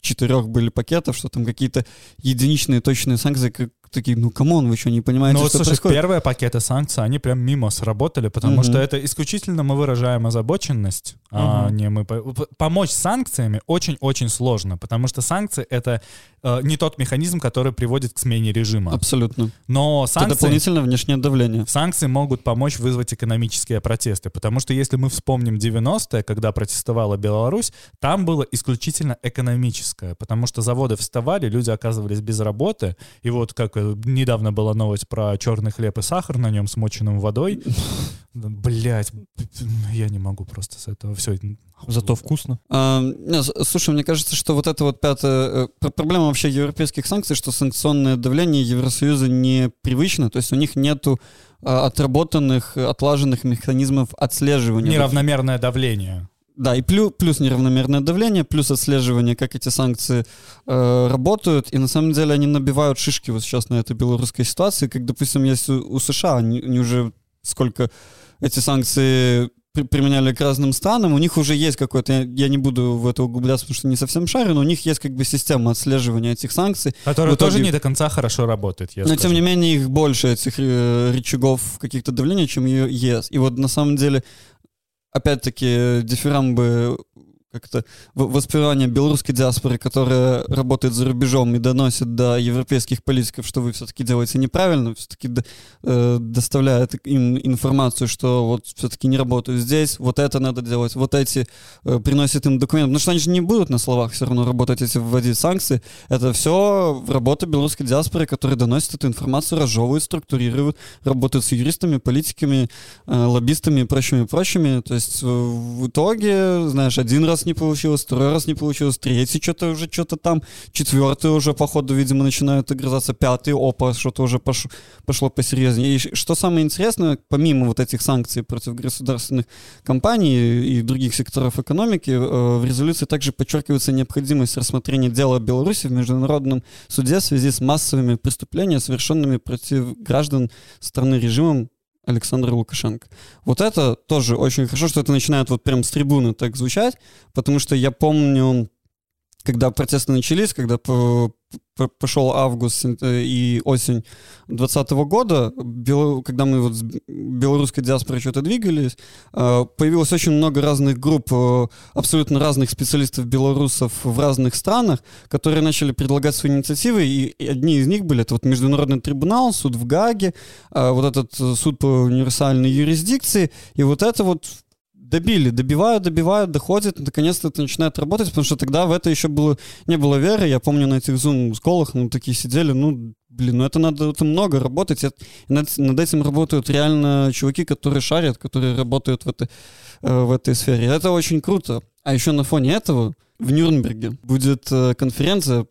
S2: четырех были пакетов, что там какие-то единичные точные санкции, как такие, ну come on, вы что, не понимаете,
S1: вот,
S2: что
S1: слушай,
S2: происходит?
S1: первые пакеты санкций, они прям мимо сработали, потому
S2: Мгм.
S1: что это исключительно мы выражаем озабоченность, а
S3: Мгм.
S1: не мы... Помочь санкциями очень-очень сложно, потому что санкции — это э, не тот механизм, который приводит к смене режима.
S2: Абсолютно.
S1: Но
S2: Это
S1: санкции...
S2: дополнительное внешнее давление.
S1: Санкции могут помочь вызвать экономические протесты, потому что если мы вспомним 90-е, когда протестовала Беларусь, там было исключительно экономическое, потому что заводы вставали, люди оказывались без работы, и вот как недавно была новость про черный хлеб и сахар на нем, смоченным водой, Блять, я не могу просто с этого все.
S3: Зато вкусно.
S2: А, слушай, мне кажется, что вот это вот пятое... э, пр- Проблема вообще европейских санкций, что санкционное давление Евросоюза непривычно, то есть у них нету а, отработанных, отлаженных механизмов отслеживания.
S1: Неравномерное давление.
S2: Да, и плюс, плюс неравномерное давление, плюс отслеживание, как эти санкции э, работают. И на самом деле они набивают шишки вот сейчас на этой белорусской ситуации, как, допустим, есть у, у США, они, они уже сколько эти санкции при- применяли к разным странам, у них уже есть какой-то, я, я не буду в это углубляться, потому что не совсем шарю, но у них есть как бы система отслеживания этих санкций.
S1: Которое
S2: В итоге-
S1: тоже не до конца хорошо работает, я
S2: Но
S1: скажу.
S2: тем не менее их больше, этих э, рычагов каких-то давления, чем ЕС. И вот на самом деле, опять-таки, дифирамбы как-то воспевание белорусской диаспоры, которая работает за рубежом и доносит до европейских политиков, что вы все-таки делаете неправильно, все-таки доставляет им информацию, что вот все-таки не работают здесь, вот это надо делать, вот эти э, приносят им документы, потому что они же не будут на словах все равно работать, если вводить санкции, это все работа белорусской диаспоры, которые доносят эту информацию, разжевывают, структурируют, работают с юристами, политиками, э, лоббистами и прочими, прочими. То есть э, в итоге, знаешь, один раз не получилось, второй раз не получилось, третий что-то уже что-то там, четвертый уже, походу, видимо, начинают огрызаться, пятый, опа, что-то уже пош- пошло посерьезнее. И что самое интересное, помимо вот этих санкций против государственных компаний и других секторов экономики, э, в резолюции также подчеркивается необходимость рассмотрения дела Беларуси в международном суде в связи с массовыми преступлениями, совершенными против граждан страны режимом Александра Лукашенко. Вот это тоже очень хорошо, что это начинает вот прям с трибуны так звучать, потому что я помню, когда протесты начались, когда по- по- пошел август э, и осень 2020 года, когда мы вот с белорусской диаспорой что-то двигались, э, появилось очень много разных групп, э, абсолютно разных специалистов белорусов в разных странах, которые начали предлагать свои инициативы, и одни из них были, это вот Международный трибунал, суд в Гааге, э, вот этот суд по универсальной юрисдикции, и вот это вот добили, добивают, добивают, доходит, наконец-то это начинает работать, потому что тогда в это еще было, не было веры. Я помню на этих зум-сколах, ну, такие сидели, ну, блин, ну это надо это много работать. Это, над, над этим работают реально чуваки, которые шарят, которые работают в, это, э, в этой сфере. Это очень круто. А еще на фоне этого в Нюрнберге будет э, конференция,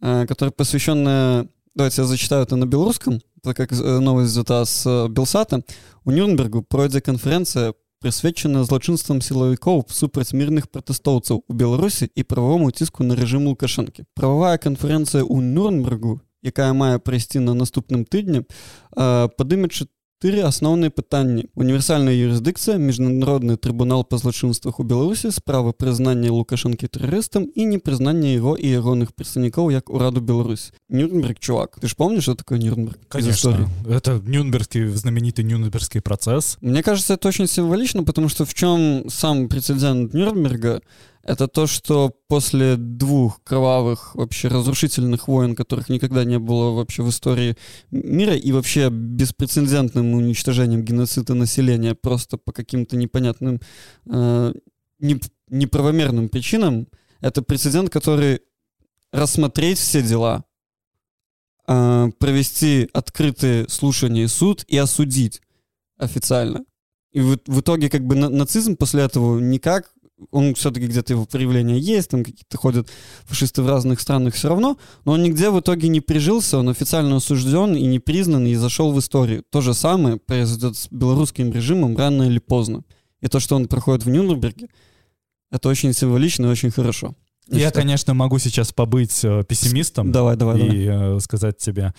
S2: э, которая посвященная... Давайте я зачитаю это на белорусском, так как новость взята с Белсата. У Нюрнбергу пройдзе канферэнцыя прысвечана злачынствам сілавікоў супраць мірных пратэстоўцаў у Беларусі і правовому ціску на рэжым лукашэнкі. Прававая канферэнцыя ў Нюрнбергу, якая мае прайсці на наступным тыдні, падыме чатыры асноўныя пытанні універсальная юрысдыкцыя міжнародны трыбунал па злачынствах у беларусі справа прызнання лукашэнкі тэрарыстам і непрызнання яго і ягоных прадстаўнікоў як ураду Беларусь нюрнберг чувак ты ж помнишь что такое нюрнберг
S1: Конечно. Это Нюрнбергский, знаменитый Нюрнбергский процесс.
S2: Мне кажется, это очень символично, потому что в чем сам прецедент Нюрнберга, это то, что после двух кровавых, вообще разрушительных войн, которых никогда не было вообще в истории мира, и вообще беспрецедентным уничтожением геноцида населения просто по каким-то непонятным, э, неп- неправомерным причинам, это прецедент, который рассмотреть все дела, э, провести открытые слушания и суд и осудить официально. И в, в итоге как бы на- нацизм после этого никак, он все-таки где-то его проявления есть, там какие-то ходят фашисты в разных странах все равно, но он нигде в итоге не прижился, он официально осужден и не признан, и зашел в историю. То же самое произойдет с белорусским режимом рано или поздно. И то, что он проходит в Нюрнберге, это очень символично и очень хорошо.
S1: Я,
S2: считаю.
S1: конечно, могу сейчас побыть э, пессимистом
S2: Давай, давай, давай.
S1: и э, сказать тебе.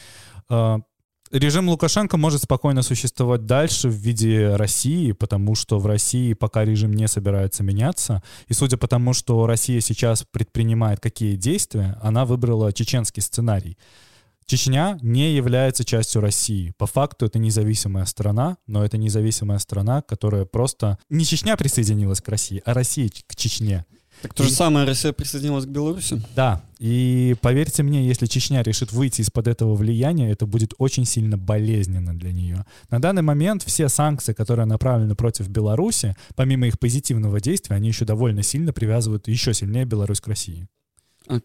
S1: Режим Лукашенко может спокойно существовать дальше в виде России, потому что в России пока режим не собирается меняться. И судя по тому, что Россия сейчас предпринимает какие действия, она выбрала чеченский сценарий. Чечня не является частью России. По факту это независимая страна, но это независимая страна, которая просто... Не Чечня присоединилась к России, а Россия к Чечне.
S2: Так то же самое Россия присоединилась к Беларуси.
S1: Да, и поверьте мне, если Чечня решит выйти из-под этого влияния, это будет очень сильно болезненно для нее. На данный момент все санкции, которые направлены против Беларуси, помимо их позитивного действия, они еще довольно сильно привязывают еще сильнее Беларусь к России.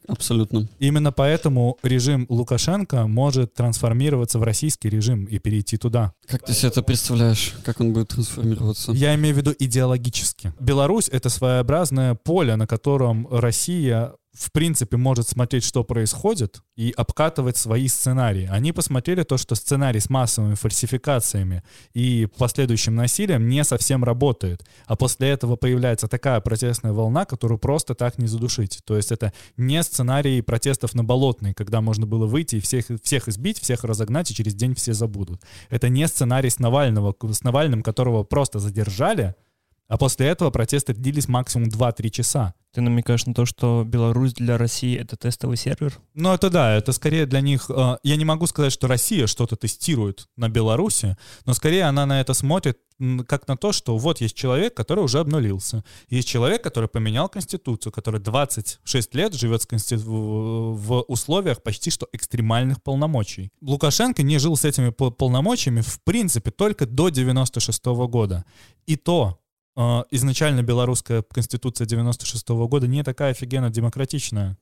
S2: Абсолютно.
S1: Именно поэтому режим Лукашенко может трансформироваться в российский режим и перейти туда.
S2: Как ты себе это представляешь? Как он будет трансформироваться?
S1: Я имею в виду идеологически. Беларусь — это своеобразное поле, на котором Россия в принципе может смотреть, что происходит, и обкатывать свои сценарии. Они посмотрели то, что сценарий с массовыми фальсификациями и последующим насилием не совсем работает. А после этого появляется такая протестная волна, которую просто так не задушить. То есть это не сценарий протестов на Болотной, когда можно было выйти и всех, всех избить, всех разогнать, и через день все забудут. Это не сценарий с Навального, с Навальным, которого просто задержали, а после этого протесты длились максимум 2-3 часа.
S3: Ты намекаешь на то, что Беларусь для России — это тестовый сервер?
S1: Ну, это да, это скорее для них... э, Я не могу сказать, что Россия что-то тестирует на Беларуси, но скорее она на это смотрит как на то, что вот есть человек, который уже обнулился. Есть человек, который поменял Конституцию, который 26 лет живет с консти- в условиях почти что экстремальных полномочий. Лукашенко не жил с этими пол- полномочиями, в принципе, только до 96 года. И то изначально белорусская конституция 96 года не такая офигенно демократичная.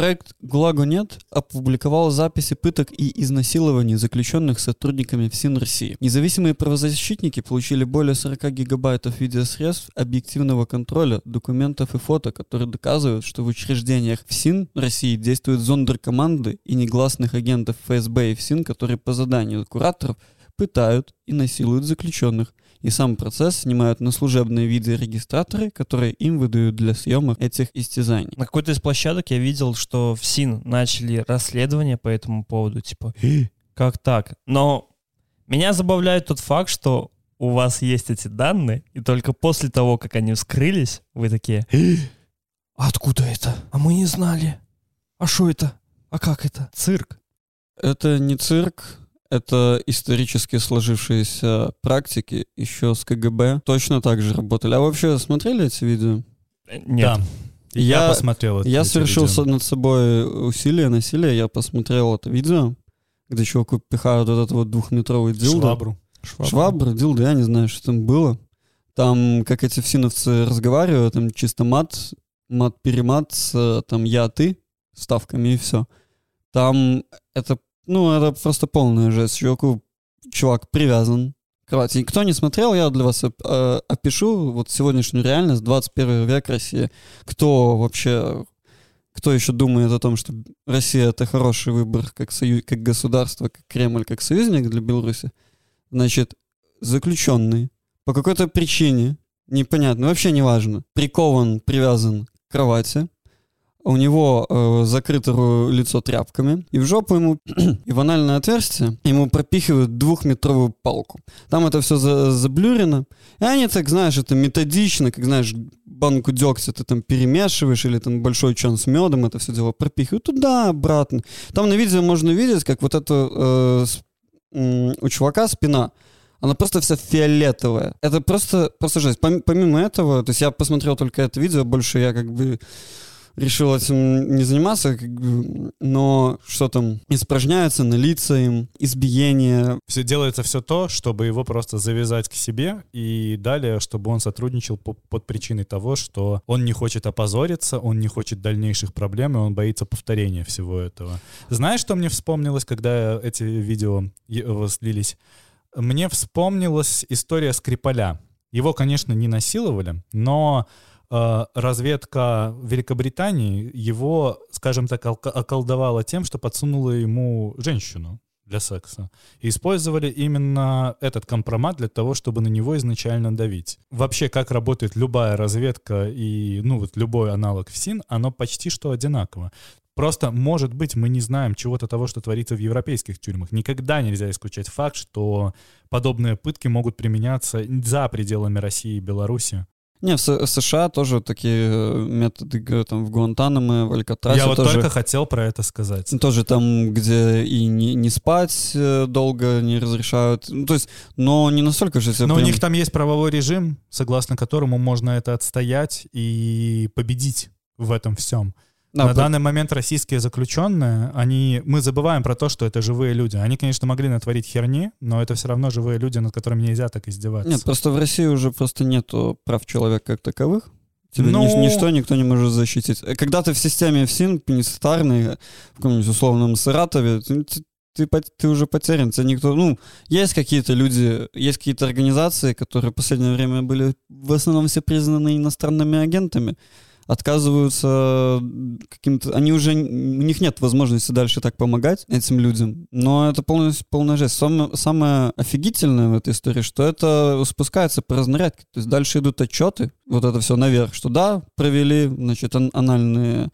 S2: Проект «ГУЛАГу нет» опубликовал записи пыток и изнасилований, заключенных сотрудниками ФСИН России. Независимые правозащитники получили более 40 гигабайтов видеосредств объективного контроля, документов и фото, которые доказывают, что в учреждениях ФСИН России действуют зондеркоманды и негласных агентов ФСБ и ФСИН, которые по заданию кураторов пытают и насилуют заключенных. И сам процесс снимают на служебные видеорегистраторы, которые им выдают для съемок этих истязаний.
S3: На какой-то из площадок я видел, что в СИН начали расследование по этому поводу, типа, «Э, как так? Но меня забавляет тот факт, что у вас есть эти данные, и только после того, как они вскрылись, вы такие, «Э, а откуда это? А мы не знали. А что это? А как это? Цирк.
S2: Это не цирк, это исторически сложившиеся практики еще с КГБ. Точно так же работали. А вообще смотрели эти видео?
S3: Нет.
S1: Да. Я,
S2: Я-
S1: посмотрел это.
S2: я совершил
S1: видео.
S2: над собой усилие, насилие. Я посмотрел это видео, где чуваку пихают вот этот вот двухметровый дилдо.
S1: Швабру.
S2: Швабра, дилда, я не знаю, что там было. Там, как эти фсиновцы разговаривают, там чисто мат, мат-перемат с там я, ты, ставками и все. Там это, ну, это просто полная жесть. Чуваку, чувак привязан к кровати. Кто не смотрел, я для вас э, опишу вот сегодняшнюю реальность, 21 век России. Кто вообще, кто еще думает о том, что Россия это хороший выбор как, сою, как государство, как Кремль, как союзник для Беларуси? Значит, заключенный по какой-то причине, непонятно, вообще не важно, прикован, привязан к кровати, у него э, закрыто лицо тряпками, и в жопу ему, и в анальное отверстие ему пропихивают двухметровую палку. Там это все за, заблюрено, и они так, знаешь, это методично, как, знаешь, банку дегтя ты там перемешиваешь, или там большой чан с медом, это все дело пропихивают туда, обратно. Там на видео можно видеть, как вот это э, у чувака спина, она просто вся фиолетовая. Это просто, просто жесть. Пом- помимо этого, то есть я посмотрел только это видео, больше я как бы решил этим не заниматься, но что там, испражняются на лица им, избиение.
S1: Все делается все то, чтобы его просто завязать к себе и далее, чтобы он сотрудничал по- под причиной того, что он не хочет опозориться, он не хочет дальнейших проблем, и он боится повторения всего этого. Знаешь, что мне вспомнилось, когда эти видео э, слились? Мне вспомнилась история Скрипаля. Его, конечно, не насиловали, но разведка Великобритании его, скажем так, околдовала тем, что подсунула ему женщину для секса. И использовали именно этот компромат для того, чтобы на него изначально давить. Вообще, как работает любая разведка и, ну, вот любой аналог ФСИН, оно почти что одинаково. Просто, может быть, мы не знаем чего-то того, что творится в европейских тюрьмах. Никогда нельзя исключать факт, что подобные пытки могут применяться за пределами России и Беларуси.
S2: Не, в, США тоже такие э, методы, там, в Гуантанамо, в Алькатрасе
S1: Я вот
S2: тоже.
S1: только хотел про это сказать.
S2: Тоже там, где и не, не спать э, долго не разрешают. Ну, то есть, но не настолько же...
S1: Но у
S2: прям-
S1: них там есть правовой режим, согласно которому можно это отстоять и победить в этом всем.
S2: Да,
S1: На
S2: по-
S1: данный момент российские заключенные, они, мы забываем про то, что это живые люди. Они, конечно, могли натворить херни, но это все равно живые люди, над которыми нельзя так издеваться.
S2: Нет, просто в России уже просто нету прав человека как таковых. Тебя
S1: Ну-
S2: нич- ничто никто не может защитить. Э, Когда ты в системе ФСИН, пенитенциарной, э, в каком-нибудь условном Саратове, ты, ты- ты уже потерян. Тебя никто... Ну, есть какие-то люди, есть какие-то организации, которые в последнее время были в основном все признаны иностранными агентами, отказываются каким-то... Они уже... У них нет возможности дальше так помогать этим людям. Но это полностью полная жесть. Самое, самое офигительное в этой истории, что это спускается по разнарядке. То есть дальше идут отчеты, вот это все наверх, что да, провели, значит, ан- анальные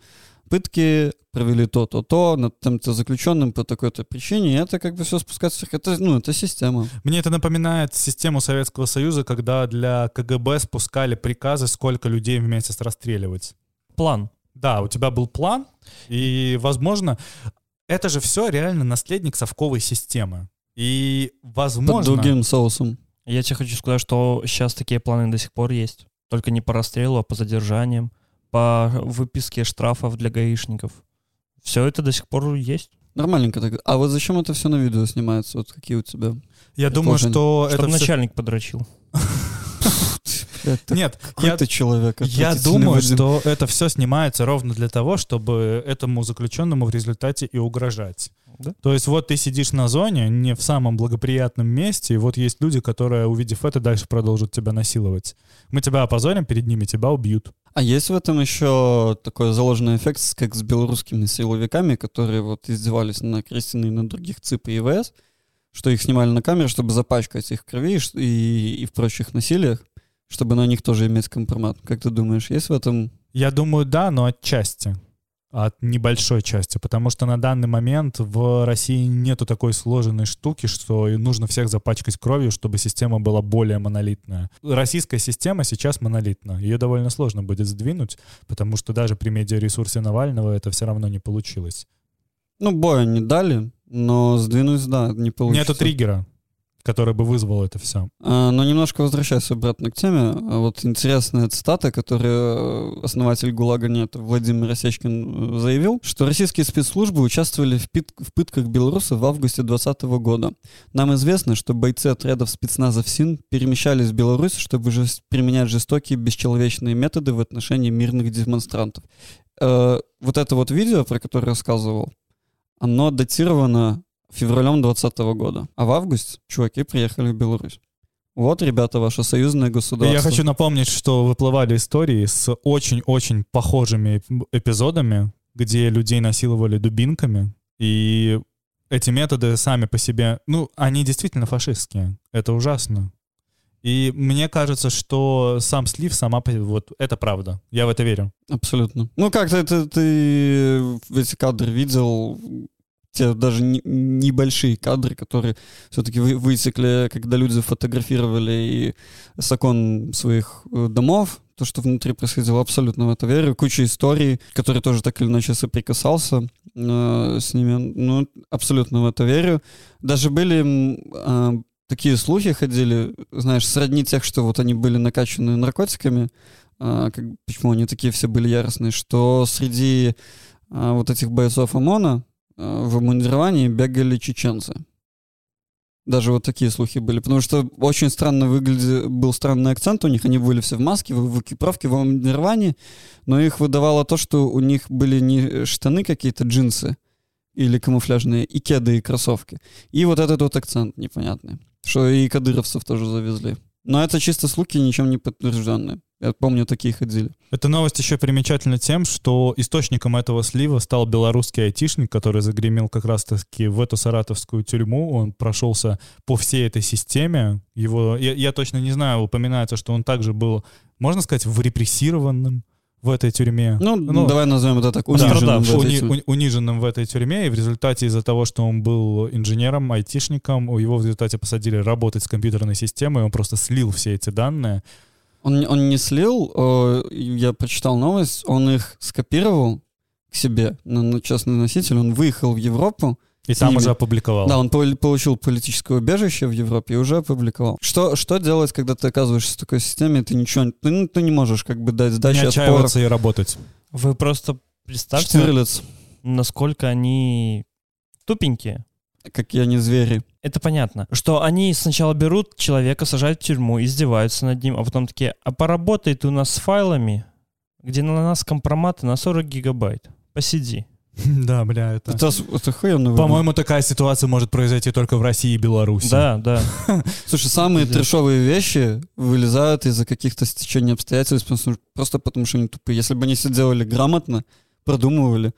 S2: пытки, провели то, то, над тем-то заключенным по такой-то причине, и это как бы все спускается. вверх. Это, ну, это система.
S1: Мне это напоминает систему Советского Союза, когда для КГБ спускали приказы, сколько людей в месяц расстреливать.
S3: План.
S1: Да, у тебя был план, и, возможно, это же все реально наследник совковой системы. И,
S2: Под
S1: возможно...
S2: другим соусом.
S3: Я тебе хочу сказать, что сейчас такие планы до сих пор есть. Только не по расстрелу, а по задержаниям, по выписке штрафов для гаишников. Все это до сих пор есть.
S2: Нормальненько так. А вот зачем это все на видео снимается? Вот какие у тебя?
S1: Я думаю, что
S3: Чтобы
S1: это
S3: начальник подрочил.
S2: Это
S1: Нет, я,
S2: ты человек?
S1: я думаю,
S2: Вадим.
S1: что это все снимается ровно для того, чтобы этому заключенному в результате и угрожать.
S3: Да.
S1: То есть вот ты сидишь на зоне, не в самом благоприятном месте, и вот есть люди, которые, увидев это, дальше продолжат тебя насиловать. Мы тебя опозорим перед ними, тебя убьют.
S2: А есть в этом еще такой заложенный эффект, как с белорусскими силовиками, которые вот издевались на Кристине и на других ЦИП и ИВС, что их снимали на камеру, чтобы запачкать их крови и, и в прочих насилиях, чтобы на них тоже иметь компромат. Как ты думаешь, есть в этом...
S1: Я думаю, да, но отчасти. От небольшой части, потому что на данный момент в России нету такой сложенной штуки, что нужно всех запачкать кровью, чтобы система была более монолитная. Российская система сейчас монолитна. Ее довольно сложно будет сдвинуть, потому что даже при медиаресурсе Навального это все равно не получилось.
S2: Ну, боя не дали, но сдвинуть, да, не получится.
S1: Нету триггера. Который бы вызвал это все.
S2: А, но немножко возвращаясь обратно к теме, а вот интересная цитата, которую основатель ГУЛАГа нет Владимир Осечкин э, заявил, что российские спецслужбы участвовали в, пит- в пытках белорусов в августе 2020 года. Нам известно, что бойцы отрядов спецназа ФСИН перемещались в Беларусь, чтобы жест- применять жестокие бесчеловечные методы в отношении мирных демонстрантов. Э, вот это вот видео, про которое рассказывал, оно датировано февралем 2020 года. А в августе чуваки приехали в Беларусь. Вот, ребята, ваше союзное государство.
S1: Я хочу напомнить, что выплывали истории с очень-очень похожими эпизодами, где людей насиловали дубинками, и эти методы сами по себе, ну, они действительно фашистские. Это ужасно. И мне кажется, что сам слив, сама, вот это правда. Я в это верю.
S2: Абсолютно. Ну, как-то это ты эти кадры видел, те даже не- небольшие кадры, которые все-таки вытекли, когда люди фотографировали и с окон своих э, домов, то, что внутри происходило, абсолютно в это верю. Куча историй, которые тоже так или иначе соприкасался э, с ними. Ну, абсолютно в это верю. Даже были а, такие слухи ходили, знаешь, сродни тех, что вот они были накачаны наркотиками, а, как, почему они такие все были яростные, что среди а, вот этих бойцов ОМОНа в обмундировании бегали чеченцы. Даже вот такие слухи были. Потому что очень странно выглядел, был странный акцент у них. Они были все в маске, в, в экипировке, в обмундировании. Но их выдавало то, что у них были не штаны какие-то, джинсы или камуфляжные, и кеды, и кроссовки. И вот этот вот акцент непонятный. Что и кадыровцев тоже завезли. Но это чисто слухи, ничем не подтвержденные. Я помню, такие ходили.
S1: Эта новость еще примечательна тем, что источником этого слива стал белорусский айтишник, который загремел как раз-таки в эту саратовскую тюрьму. Он прошелся по всей этой системе. Его, я, я точно не знаю, упоминается, что он также был, можно сказать, в репрессированным в этой тюрьме.
S2: Ну, давай назовем это так,
S1: Да,
S2: униженным в этой
S1: уни- униженным в этой тюрьме, и в результате из-за того, что он был инженером, айтишником, у его в результате посадили работать с компьютерной системой, он просто слил все эти данные.
S2: Он, не- он не слил, э, я прочитал новость, он их скопировал к себе на, на частный носитель, он выехал в Европу,
S1: И там
S2: ними.
S1: уже опубликовал.
S2: да, он пол- получил политическое убежище в Европе и уже опубликовал. Что, что делать, когда ты оказываешься в такой системе, ты ничего, не- ты, ну, ты не можешь как бы дать
S1: не
S2: сдачи, отпор.
S1: отчаиваться и работать.
S3: Вы просто представьте,
S2: Штирлиц,
S3: насколько они тупенькие.
S2: Какие они звери.
S3: Это понятно. Что они сначала берут человека, сажают в тюрьму, издеваются над ним, а потом такие, а поработай ты у нас с файлами, где на нас компроматы на 40 гигабайт. Посиди.
S1: Да, бля, это...
S2: Это, это выглядит.
S1: По-моему, такая ситуация может произойти только в России и Беларуси.
S3: Да, да.
S2: Слушай, самые трешовые вещи вылезают из-за каких-то стечений обстоятельств, просто- потому что они тупые. Если бы они все делали грамотно, продумывали,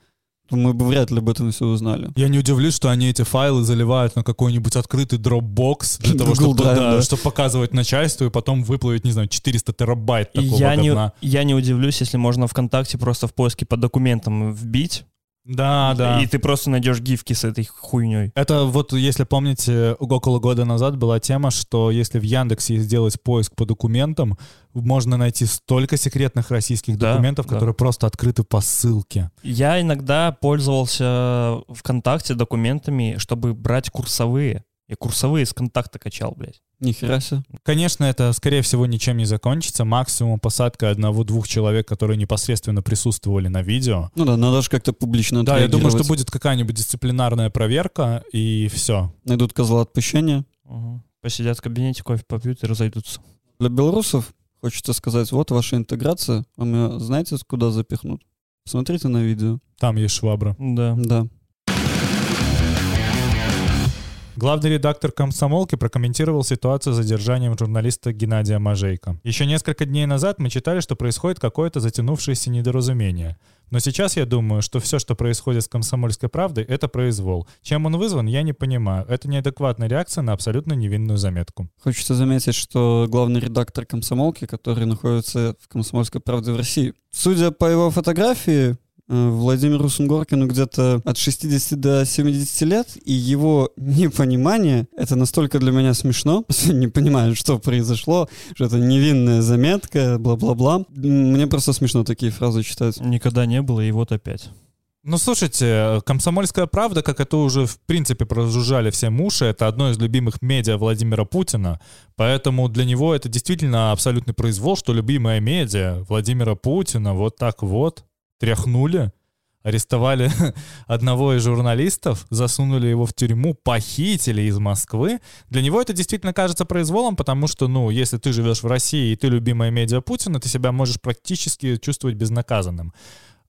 S2: мы бы вряд ли об этом все узнали.
S1: Я не удивлюсь, что они эти файлы заливают на какой-нибудь открытый Dropbox для того, чтобы,
S2: Drive,
S1: да,
S2: да.
S1: чтобы показывать начальству и потом выплавить, не знаю, 400 терабайт такого
S3: я не,
S1: говна.
S3: я не удивлюсь, если можно ВКонтакте просто в поиске по документам вбить,
S1: Да, да.
S3: и ты просто найдешь гифки с этой хуйней.
S1: Это вот, если помните, около года назад была тема, что если в Яндексе сделать поиск по документам, можно найти столько секретных российских
S3: Да,
S1: документов,
S3: да.
S1: которые просто открыты по ссылке.
S3: Я иногда пользовался ВКонтакте документами, чтобы брать курсовые. Я курсовые с контакта качал, блядь.
S2: Нихера себе.
S1: Конечно, это, скорее всего, ничем не закончится. Максимум посадка одного-двух человек, которые непосредственно присутствовали на видео.
S2: Ну да, надо же как-то публично
S1: Да, я думаю, что будет какая-нибудь дисциплинарная проверка, и все.
S2: Найдут козла отпущения.
S3: Угу. Посидят в кабинете, кофе попьют и разойдутся.
S2: Для белорусов хочется сказать, вот ваша интеграция, вам ее знаете, куда запихнут? Смотрите на видео.
S1: Там есть швабра.
S3: Да.
S2: Да.
S1: Главный редактор «Комсомолки» прокомментировал ситуацию с задержанием журналиста Геннадия Мажейко. Еще несколько дней назад мы читали, что происходит какое-то затянувшееся недоразумение. Но сейчас я думаю, что все, что происходит с «Комсомольской правдой», это произвол. Чем он вызван, я не понимаю. Это неадекватная реакция на абсолютно невинную заметку.
S2: Хочется заметить, что главный редактор комсомолки, который находится в комсомольской правде в России, судя по его фотографии, Владимиру Сунгоркину где-то от 60 до 70 лет, и его непонимание, это настолько для меня смешно, не понимаю, что произошло, что это невинная заметка, бла-бла-бла. Мне просто смешно такие фразы читать.
S3: Никогда не было, и вот опять.
S1: Ну, слушайте, «Комсомольская правда», как это уже, в принципе, прожужжали все уши, это одно из любимых медиа Владимира Путина, поэтому для него это действительно абсолютный произвол, что любимая медиа Владимира Путина вот так вот тряхнули, арестовали одного из журналистов, засунули его в тюрьму, похитили из Москвы. Для него это действительно кажется произволом, потому что, ну, если ты живешь в России и ты любимая медиа Путина, ты себя можешь практически чувствовать безнаказанным.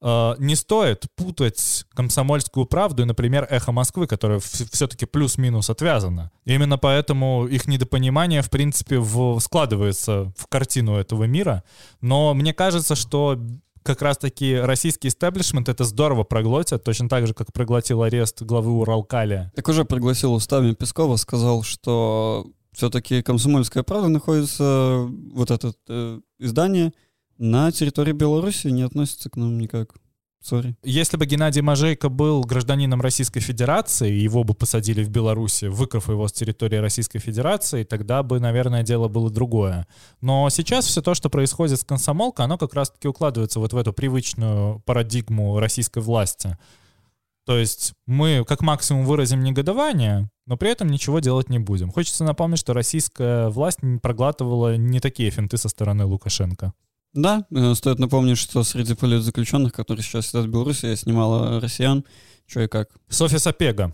S1: Э, Не стоит путать комсомольскую правду и, например, эхо Москвы, которая все-таки плюс-минус отвязана. Именно поэтому их недопонимание, в принципе, складывается в картину этого мира. Но мне кажется, что как раз-таки российский истеблишмент это здорово проглотит, точно так же, как проглотил арест главы Уралкали.
S2: Так уже пригласил устами Пескова, сказал, что все-таки «Комсомольская правда» находится, вот это э, издание, на территории Беларуси, не относится к нам никак. Сори.
S1: Если бы Геннадий Мажейко был гражданином Российской Федерации, его бы посадили в Беларуси, выкрав его с территории Российской Федерации, тогда бы, наверное, дело было другое. Но сейчас все то, что происходит с комсомолкой, оно как раз-таки укладывается вот в эту привычную парадигму российской власти. То есть мы как максимум выразим негодование, но при этом ничего делать не будем. Хочется напомнить, что российская власть проглатывала не такие финты со стороны Лукашенко.
S2: Да, э, стоит напомнить, что среди политзаключенных, которые сейчас сидят в Беларуси, есть немало россиян. Что и как.
S1: Софья Сапега.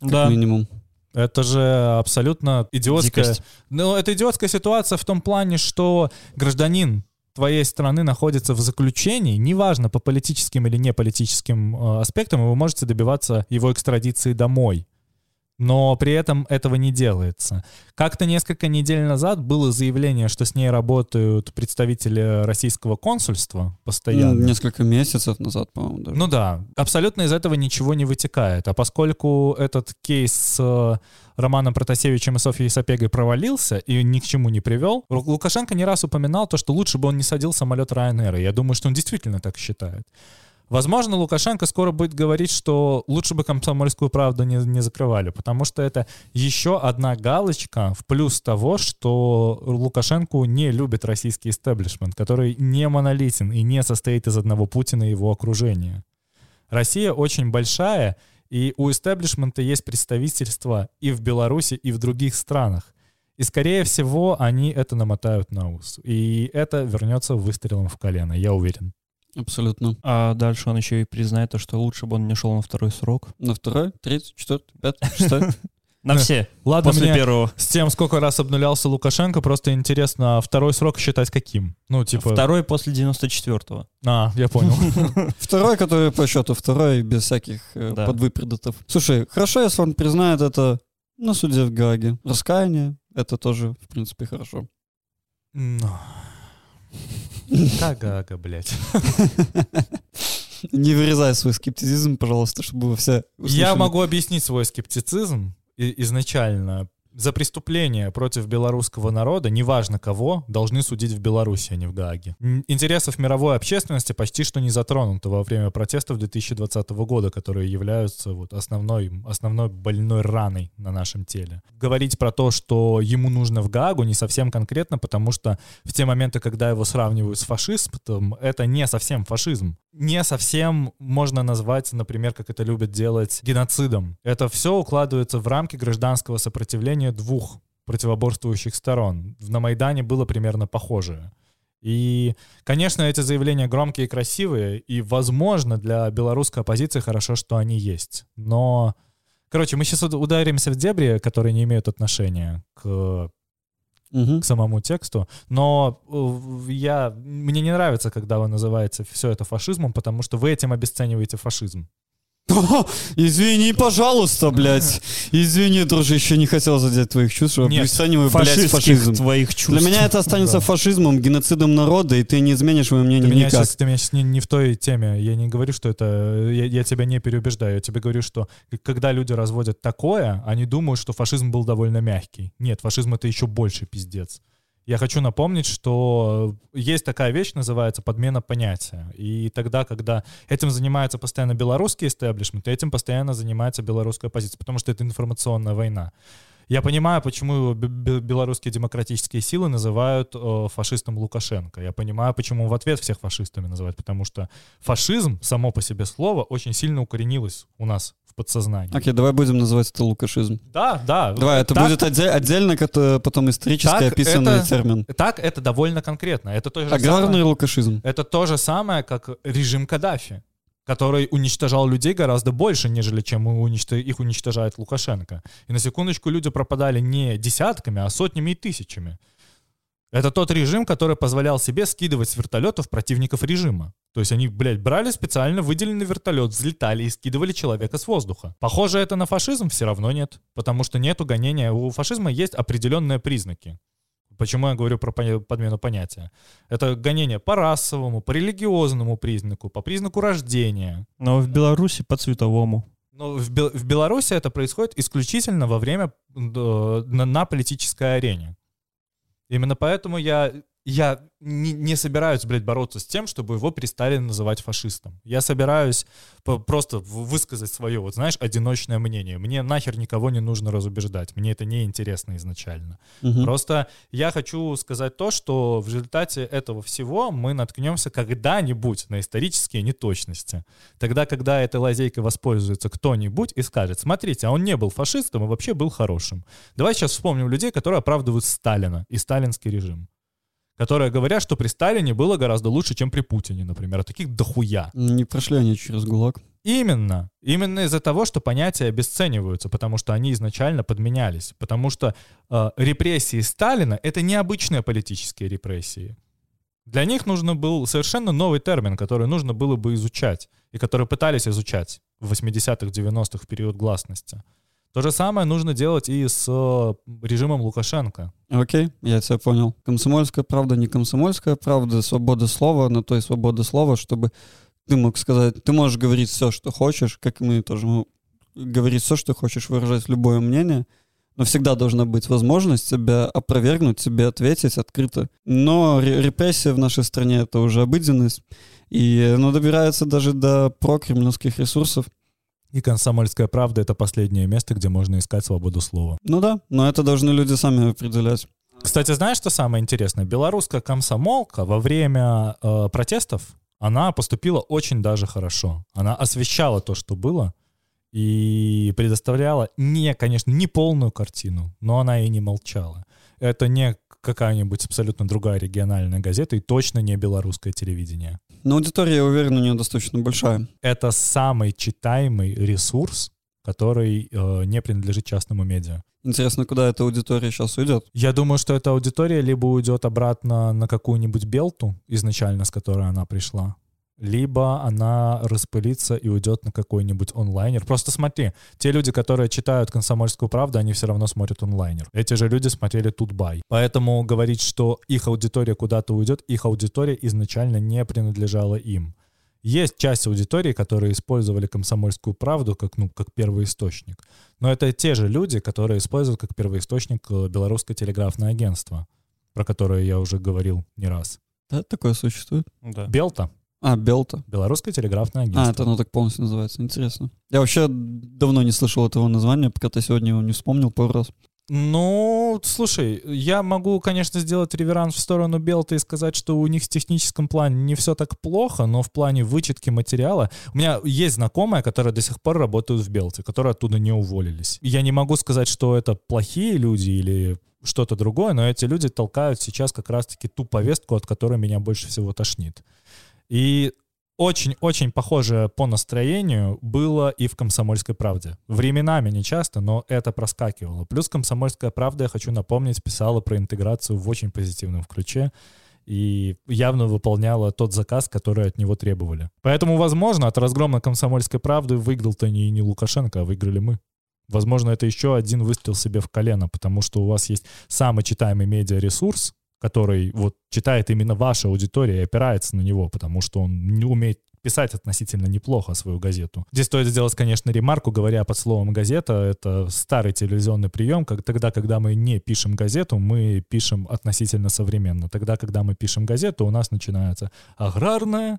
S2: Как
S3: Да.
S2: минимум.
S1: Это же абсолютно идиотская...
S3: Дикость.
S1: Ну, это идиотская ситуация в том плане, что гражданин твоей страны находится в заключении, неважно по политическим или не политическим э, аспектам, и вы можете добиваться его экстрадиции домой. Но при этом этого не делается. Как-то несколько недель назад было заявление, что с ней работают представители российского консульства постоянно.
S2: Несколько месяцев назад, по-моему, даже.
S1: Ну да, абсолютно из этого ничего не вытекает. А поскольку этот кейс с э, Романом Протасевичем и Софьей Сапегой провалился и ни к чему не привел, Лукашенко не раз упоминал то, что лучше бы он не садил самолет Ryanair. Я думаю, что он действительно так считает. Возможно, Лукашенко скоро будет говорить, что лучше бы комсомольскую правду не, не закрывали, потому что это еще одна галочка в плюс того, что Лукашенко не любит российский истеблишмент, который не монолитен и не состоит из одного Путина и его окружения. Россия очень большая, и у истеблишмента есть представительство и в Беларуси, и в других странах. И, скорее всего, они это намотают на ус. И это вернется выстрелом в колено, я уверен.
S2: Абсолютно.
S3: А дальше он еще и признает то, что лучше бы он не шел на второй срок.
S2: На второй, третий, четвертый, пятый, шестой.
S3: На все.
S1: Ладно,
S3: После
S1: мне
S3: первого.
S1: с тем, сколько раз обнулялся Лукашенко, просто интересно, а второй срок считать каким? Ну, типа...
S3: Второй после 94-го.
S1: А, я понял.
S2: Второй, который по счету второй, без всяких э,
S3: Да.
S2: подвыпредатов. Слушай, хорошо, если он признает это на суде в Гааге. Раскаяние, это тоже, в принципе, хорошо.
S1: Кагага, блядь.
S2: Не вырезай свой скептицизм, пожалуйста, чтобы все услышали.
S1: Я могу объяснить свой скептицизм изначально. За преступление против белорусского народа, неважно кого, должны судить в Беларуси, а не в Гааге. Интересов мировой общественности почти что не затронуто во время протестов 2020 года, которые являются вот основной, основной больной раной на нашем теле. Говорить про то, что ему нужно в Гаагу, не совсем конкретно, потому что в те моменты, когда его сравнивают с фашистом, это не совсем фашизм. Не совсем можно назвать, например, как это любят делать, геноцидом. Это все укладывается в рамки гражданского сопротивления двух противоборствующих сторон. На Майдане было примерно похожее. И, конечно, эти заявления громкие и красивые, и, возможно, для белорусской оппозиции хорошо, что они есть. Но, короче, мы сейчас ударимся в дебри, которые не имеют отношения к
S2: Мгм.
S1: к самому тексту. Но э, я, мне не нравится, когда вы называете все это фашизмом, потому что вы этим обесцениваете фашизм.
S2: Извини, пожалуйста, блядь. Извини, дружище, не хотел задеть твоих чувств.
S1: Нет,
S2: Обесцениваю, блядь, фашизм.
S3: твоих чувств.
S2: Для меня это останется
S1: Да.
S2: фашизмом, геноцидом народа, и ты не изменишь мое
S1: Ты
S2: мнение
S1: меня,
S2: никак.
S1: сейчас, ты меня сейчас не, не в той теме. Я не говорю, что это... Я, я тебя не переубеждаю. Я тебе говорю, что когда люди разводят такое, они думают, что фашизм был довольно мягкий. Нет, фашизм — это еще больше пиздец. Я хочу напомнить, что есть такая вещь, называется подмена понятия. И тогда, когда этим занимается постоянно белорусский истеблишмент, этим постоянно занимается белорусская оппозиция, потому что это информационная война. Я понимаю, почему белорусские демократические силы называют э, фашистом Лукашенко. Я понимаю, почему в ответ всех фашистами называют, потому что фашизм, само по себе слово, очень сильно укоренилось у нас в подсознании.
S2: Окей, давай будем называть это лукашизм.
S1: Да, да.
S2: Давай, это
S1: Так-
S2: будет отде- отдельно, как это потом исторически
S1: Так,
S2: описанный
S1: это-
S2: термин.
S1: Так, это довольно конкретно. Это то же
S2: Аграрный
S1: самое-
S2: лукашизм.
S1: Это то же самое, как режим Каддафи, который уничтожал людей гораздо больше, нежели чем их уничтожает Лукашенко. И на секундочку люди пропадали не десятками, а сотнями и тысячами. Это тот режим, который позволял себе скидывать с вертолетов противников режима. То есть они, блядь, брали специально выделенный вертолет, взлетали и скидывали человека с воздуха. Похоже это на фашизм? Все равно нет. Потому что нету гонения. У фашизма есть определенные признаки. Почему я говорю про подмену понятия? Это гонение по расовому, по религиозному признаку, по признаку рождения.
S3: Но в Беларуси по цветовому.
S1: Но в, Бел- в Беларуси это происходит исключительно во время на, на политической арене. Именно поэтому я, я не, не собираюсь, блядь, бороться с тем, чтобы его перестали называть фашистом. Я собираюсь просто высказать свое, вот знаешь, одиночное мнение. Мне нахер никого не нужно разубеждать. Мне это не интересно изначально.
S2: Мгм.
S1: Просто я хочу сказать то, что в результате этого всего мы наткнемся когда-нибудь на исторические неточности. Тогда, когда этой лазейкой воспользуется кто-нибудь и скажет, смотрите, а он не был фашистом, а вообще был хорошим. Давай сейчас вспомним людей, которые оправдывают Сталина и сталинский режим. Которые говорят, что при Сталине было гораздо лучше, чем при Путине, например. А таких дохуя.
S2: Не прошли они через ГУЛАГ.
S1: Именно. Именно из-за того, что понятия обесцениваются, потому что они изначально подменялись. Потому что э, репрессии Сталина — это необычные политические репрессии. Для них нужно был совершенно новый термин, который нужно было бы изучать, и который пытались изучать в 80-х, 90-х в период гласности. То же самое нужно делать и с э, режимом Лукашенко.
S2: Окей, я тебя понял. Комсомольская правда, не комсомольская правда, свобода слова, но то и свобода слова, чтобы ты мог сказать, ты можешь говорить все, что хочешь, как мы тоже говорить все, что хочешь, выражать любое мнение, но всегда должна быть возможность тебя опровергнуть, тебе ответить открыто. Но ре- репрессии в нашей стране — это уже обыденность, и оно добирается даже до прокремлевских ресурсов.
S1: И «Комсомольская правда» — это последнее место, где можно искать свободу слова.
S2: Ну да, но это должны люди сами определять.
S1: Кстати, знаешь, что самое интересное? Белорусская комсомолка во время э, протестов, она поступила очень даже хорошо. Она освещала то, что было, и предоставляла не, конечно, не полную картину, но она и не молчала. Это не какая-нибудь абсолютно другая региональная газета и точно не белорусское телевидение.
S2: Но аудитория, я уверен, у нее достаточно большая.
S1: Это самый читаемый ресурс, который э, не принадлежит частному медиа.
S2: Интересно, куда эта аудитория сейчас уйдет?
S1: Я думаю, что эта аудитория либо уйдет обратно на какую-нибудь белту изначально, с которой она пришла, либо она распылится и уйдет на какой-нибудь онлайнер. Просто смотри, те люди, которые читают «Комсомольскую правду», они все равно смотрят онлайнер. Эти же люди смотрели «Тутбай». Поэтому говорить, что их аудитория куда-то уйдет, их аудитория изначально не принадлежала им. Есть часть аудитории, которые использовали «Комсомольскую правду» как, ну, как первоисточник. Но это те же люди, которые используют как первоисточник э, Белорусское телеграфное агентство, про которое я уже говорил не раз.
S2: Да, такое существует.
S3: Да.
S1: Белта.
S2: А, Белта.
S1: Белорусское телеграфное
S2: А,
S1: агентство.
S2: это оно так полностью называется. Интересно. Я вообще давно не слышал этого названия, пока ты сегодня его не вспомнил пару раз.
S1: Ну, слушай, я могу, конечно, сделать реверанс в сторону Белта и сказать, что у них в техническом плане не все так плохо, но в плане вычетки материала... У меня есть знакомая, которая до сих пор работает в Белте, которые оттуда не уволились. Я не могу сказать, что это плохие люди или что-то другое, но эти люди толкают сейчас как раз-таки ту повестку, от которой меня больше всего тошнит. И очень-очень похоже по настроению было и в «Комсомольской правде». Временами не часто, но это проскакивало. Плюс «Комсомольская правда», я хочу напомнить, писала про интеграцию в очень позитивном ключе и явно выполняла тот заказ, который от него требовали. Поэтому, возможно, от разгрома «Комсомольской правды» выиграл-то не, не Лукашенко, а выиграли мы. Возможно, это еще один выстрел себе в колено, потому что у вас есть самый читаемый медиаресурс, который вот читает именно ваша аудитория и опирается на него, потому что он не умеет писать относительно неплохо свою газету. Здесь стоит сделать, конечно, ремарку, говоря под словом «газета», это старый телевизионный прием, как тогда, когда мы не пишем газету, мы пишем относительно современно. Тогда, когда мы пишем газету, у нас начинается аграрная,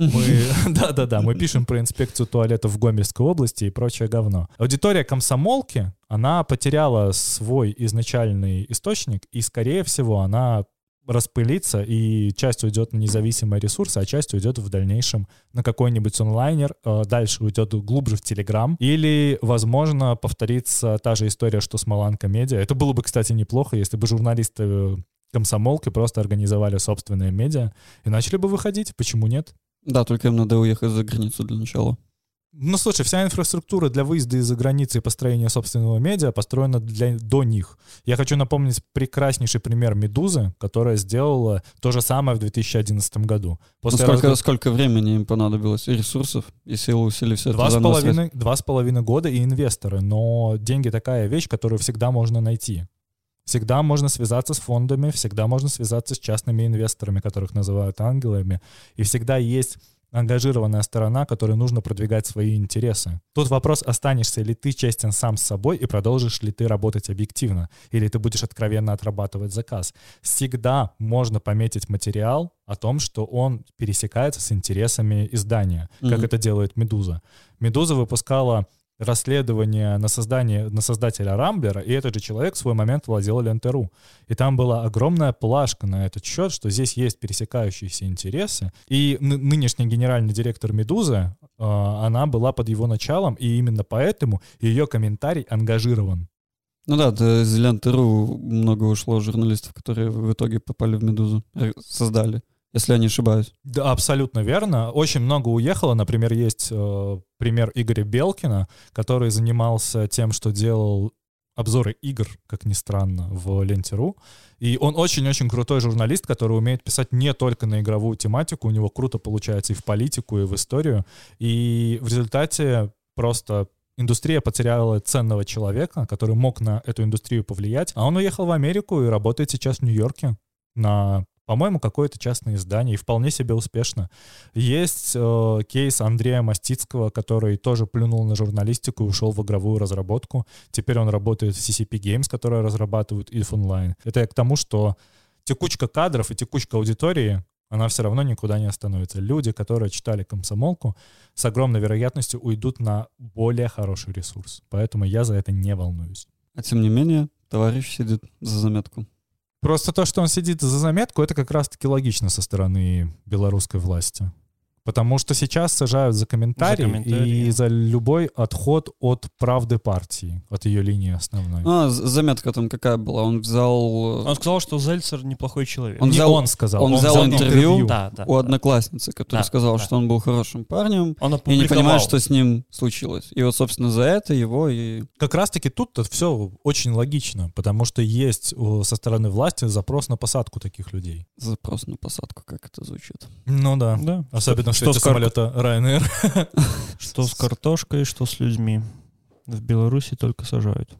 S1: Мы, да-да-да, мы пишем про инспекцию туалетов в Гомельской области и прочее говно. Аудитория комсомолки, она потеряла свой изначальный источник, и, скорее всего, она распылится, и часть уйдет на независимые ресурсы, а часть уйдет в дальнейшем на какой-нибудь онлайнер, э, дальше уйдет глубже в Телеграм, или, возможно, повторится та же история, что с Маланка Медиа. Это было бы, кстати, неплохо, если бы журналисты э, комсомолки просто организовали собственное медиа и начали бы выходить. Почему нет?
S2: Да, только им надо уехать за границу для начала.
S1: Ну, слушай, вся инфраструктура для выезда из-за границы и построения собственного медиа построена для, до них. Я хочу напомнить прекраснейший пример «Медузы», которая сделала то же самое в 2011 году.
S2: Ну,
S1: После
S2: сколько,
S1: разго-
S2: сколько времени им понадобилось, и ресурсов, и силы усилий все
S1: Два
S2: это
S1: с, половиной, два с половиной года и инвесторы, но деньги такая вещь, которую всегда можно найти. Всегда можно связаться с фондами, всегда можно связаться с частными инвесторами, которых называют ангелами, и всегда есть ангажированная сторона, которой нужно продвигать свои интересы. Тут вопрос, останешься ли ты честен сам с собой и продолжишь ли ты работать объективно, или ты будешь откровенно отрабатывать заказ. Всегда можно пометить материал о том, что он пересекается с интересами издания, как
S2: Мгм.
S1: это делает «Медуза». «Медуза» выпускала расследование на, создание, на создателя Рамблера, и этот же человек в свой момент владел Лентеру. И там была огромная плашка на этот счет, что здесь есть пересекающиеся интересы. И ны- нынешний генеральный директор «Медузы», э, она была под его началом, и именно поэтому ее комментарий ангажирован.
S2: Ну да, из ленты.ру много ушло журналистов, которые в итоге попали в «Медузу», э, создали, если я не ошибаюсь.
S1: Да, абсолютно верно. Очень много уехало. Например, есть э, пример Игоря Белкина, который занимался тем, что делал обзоры игр, как ни странно, в Ленте.ру. И он очень-очень крутой журналист, который умеет писать не только на игровую тематику, у него круто получается и в политику, и в историю. И в результате просто индустрия потеряла ценного человека, который мог на эту индустрию повлиять, а он уехал в Америку и работает сейчас в Нью-Йорке на по-моему, какое-то частное издание, и вполне себе успешно. Есть э, кейс Андрея Мастицкого, который тоже плюнул на журналистику и ушел в игровую разработку. Теперь он работает в CCP Games, которая разрабатывает EVE Online. Это я к тому, что текучка кадров и текучка аудитории, она все равно никуда не остановится. Люди, которые читали комсомолку, с огромной вероятностью уйдут на более хороший ресурс. Поэтому я за это не волнуюсь.
S2: А тем не менее, товарищ сидит за заметку.
S1: Просто то, что он сидит за заметку, это как раз-таки логично со стороны белорусской власти. Потому что сейчас сажают за комментарий,
S3: За комментарии.
S1: и за любой отход от правды партии, от ее линии основной.
S2: А, заметка там какая была? Он взял... э,
S3: Он сказал, что Зельцер неплохой человек.
S2: Он
S1: Не
S2: взял-
S1: он сказал.
S2: он взял интервью
S3: Да, да.
S2: у одноклассницы, которая
S3: Да,
S2: сказала,
S3: да.
S2: что он был хорошим парнем,
S3: Он
S2: и не понимает, что с ним случилось. И вот, собственно, за это его и...
S1: Как раз-таки тут все очень логично, потому что есть э, со стороны власти запрос на посадку таких людей.
S2: Запрос на посадку, как это звучит.
S1: Ну да.
S3: Да.
S1: Особенно в
S3: что, с кар-
S1: самолета Ryanair.
S3: что с картошкой, что с людьми. В Беларуси только сажают.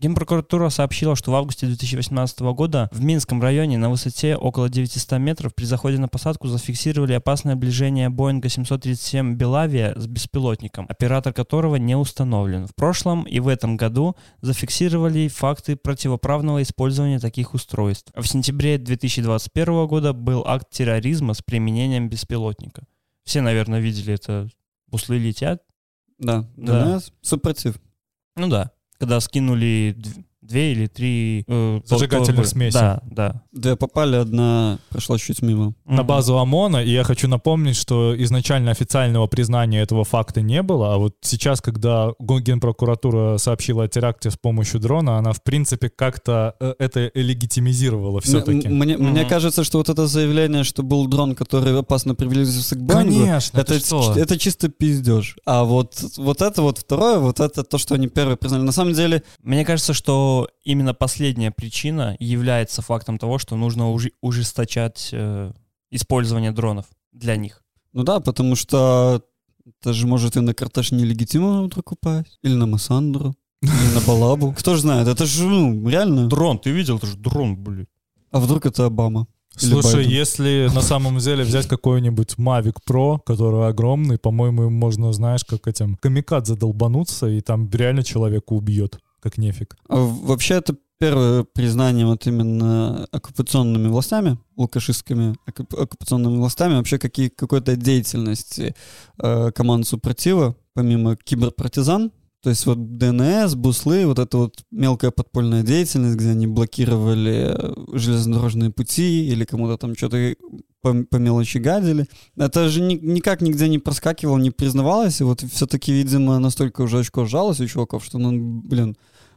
S3: Генпрокуратура сообщила, что в августе 2018 года в Минском районе на высоте около 900 метров при заходе на посадку зафиксировали опасное ближение Боинга 737 «Белавия» с беспилотником, оператор которого не установлен. В прошлом и в этом году зафиксировали факты противоправного использования таких устройств. В сентябре 2021 года был акт терроризма с применением беспилотника. Все, наверное, видели это «Буслы летят».
S2: Да,
S3: Да.
S2: ДНС, супротив.
S3: Ну да. Когда скинули две или три... э,
S1: Зажигательных
S3: пол-
S1: смесей.
S3: Да, да.
S2: Две попали, одна прошла чуть мимо.
S1: на базу ОМОНа, и я хочу напомнить, что изначально официального признания этого факта не было, а вот сейчас, когда Генпрокуратура сообщила о теракте с помощью дрона, она, в принципе, как-то э, это легитимизировала все-таки.
S2: Мне, мне
S3: Мгм.
S2: кажется, что вот это заявление, что был дрон, который опасно приблизился к Боингу,
S1: Конечно,
S2: это,
S1: что?
S2: это чисто пиздеж. А вот, вот это вот второе, вот это то, что они первые признали. На самом деле,
S3: Мне кажется, что именно последняя причина является фактом того, что нужно ужи- ужесточать э, использование дронов для них.
S2: ну да, потому что это же может и на карташ нелегитимно вдруг упасть. Или на Массандру. Или на Балабу. Кто же знает, это же, ну, реально.
S3: Дрон, ты видел? Это же дрон, блин.
S2: А вдруг это Обама?
S1: Слушай,
S2: Байден.
S1: если на самом деле взять какой-нибудь Mavic Pro, который огромный, по-моему, можно, знаешь, как этим камикадзе долбануться, и там реально человека убьет, как нефиг.
S2: А вообще это первое признание вот именно оккупационными властями, лукашистскими оккуп- оккупационными властями, вообще какие, какой-то деятельности э, команд супротива, помимо киберпартизан, то есть вот ДНС, буслы, вот это вот мелкая подпольная деятельность, где они блокировали э, железнодорожные пути или кому-то там что-то по, по мелочи гадили. Это же ни, никак нигде не проскакивало, не признавалось, и вот все-таки, видимо, настолько уже очко сжалось у чуваков, что, ну, блин,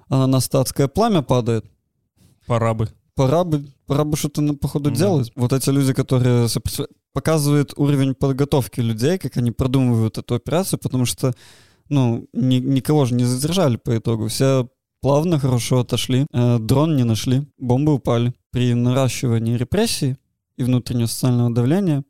S2: а на статское пламя падает.
S3: Пора бы.
S2: Пора бы, пора бы что-то, ну, походу,
S3: Да.
S2: делать. Вот эти люди, которые показывают уровень подготовки людей, как они продумывают эту операцию, потому что, ну, ни- никого же не задержали по итогу. Все плавно, хорошо отошли. Э, дрон не нашли, бомбы упали. При наращивании репрессий и внутреннего социального давления,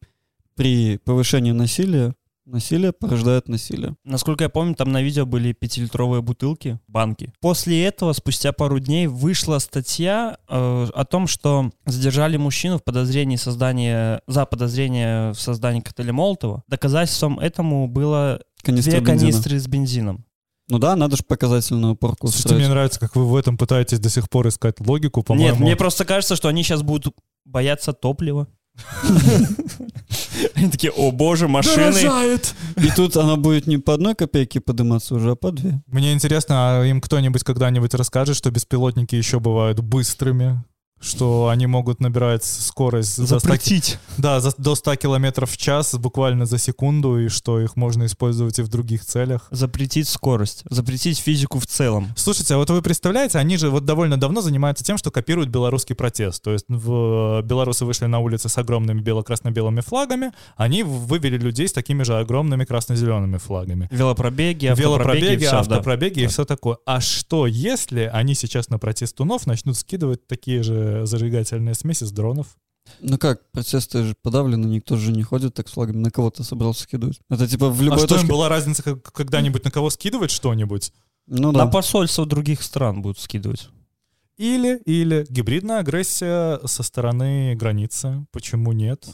S2: при повышении насилия, насилие порождает насилие.
S3: Насколько я помню, там на видео были пятилитровые бутылки, банки. После этого, спустя пару дней, вышла статья э, о том, что задержали мужчину в подозрении создания, за подозрение в создании коктейля Молотова. Доказательством этому было
S2: Канистра
S3: две
S2: бензина.
S3: канистры с бензином.
S2: Ну да, надо же показательную порку
S1: Слушайте, мне нравится, как вы в этом пытаетесь до сих пор искать логику, по-моему.
S3: Нет, мне просто кажется, что они сейчас будут бояться топлива. Они такие, о боже, машины.
S1: Дорожает!
S2: И тут она будет не по одной копейке подниматься уже, а по две.
S1: Мне интересно, а им кто-нибудь когда-нибудь расскажет, что беспилотники еще бывают быстрыми? Что они могут набирать скорость за 100
S3: Запретить.
S1: Да, за, до 100 километров в час буквально за секунду, и что их можно использовать и в других целях.
S3: Запретить скорость. Запретить физику в целом.
S1: Слушайте, а вот вы представляете, они же вот довольно давно занимаются тем, что копируют белорусский протест. То есть в, белорусы вышли на улицы с огромными бело-красно-белыми флагами, они вывели людей с такими же огромными красно-зелеными флагами.
S3: Велопробеги, автопробеги,
S1: Велопробеги,
S3: да.
S1: автопробеги и
S3: Да.
S1: все такое. А что, если они сейчас на протестунов начнут скидывать такие же зажигательные смеси с дронов?
S2: Ну как, протесты же подавлены, никто же не ходит так с флагами. На кого ты собрался скидывать? Это типа в
S1: а
S2: любой
S1: что, им
S2: точке...
S1: была разница как- когда-нибудь на кого скидывать что-нибудь?
S2: Ну
S3: На
S2: да.
S3: посольство других стран будут скидывать.
S1: Или, или гибридная агрессия со стороны границы. Почему нет?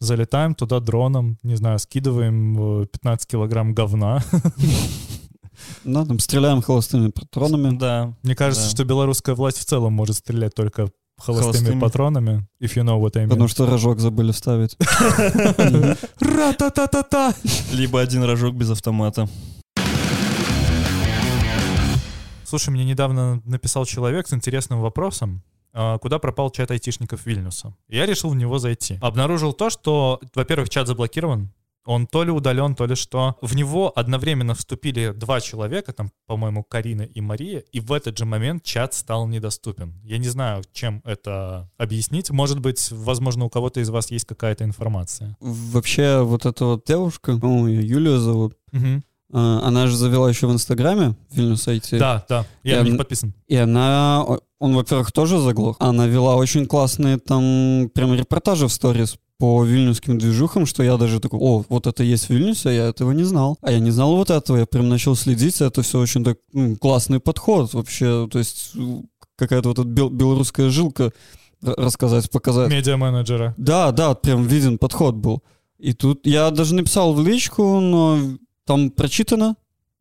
S1: Залетаем туда дроном, не знаю, скидываем э, 15 килограмм говна.
S2: Да, там стреляем холостыми патронами.
S3: Да.
S1: Мне кажется,
S3: Да.
S1: что белорусская власть в целом может стрелять только холостыми,
S3: Холостыми.
S1: патронами. If you know what I mean.
S2: Потому что рожок забыли вставить.
S1: Ра-та-та-та-та!
S3: Либо один рожок без автомата.
S1: Слушай, мне недавно написал человек с интересным вопросом, а, куда пропал чат айтишников Вильнюса. Я решил в него зайти. Обнаружил то, что, во-первых, чат заблокирован, он то ли удален, то ли что. В него одновременно вступили два человека, там, по-моему, Карина и Мария, и в этот же момент чат стал недоступен. Я не знаю, чем это объяснить. Может быть, возможно, у кого-то из вас есть какая-то информация.
S2: Вообще, вот эта вот девушка, по-моему, зовут, а, она же завела еще в Инстаграме Вильнюс IT.
S1: Да, да, я
S2: Я
S1: на них подписан.
S2: И она, он, во-первых, тоже заглох. Она вела очень классные там прям репортажи в сторис по вильнюсским движухам, что я даже такой, о, вот это есть в Вильнюсе, а я этого не знал. А я не знал вот этого, я прям начал следить, это все очень так классный подход вообще, то есть какая-то вот эта бел- белорусская жилка рассказать, показать.
S1: Медиа-менеджера.
S2: Да, да, прям виден подход был. И тут я даже написал в личку, но там прочитано,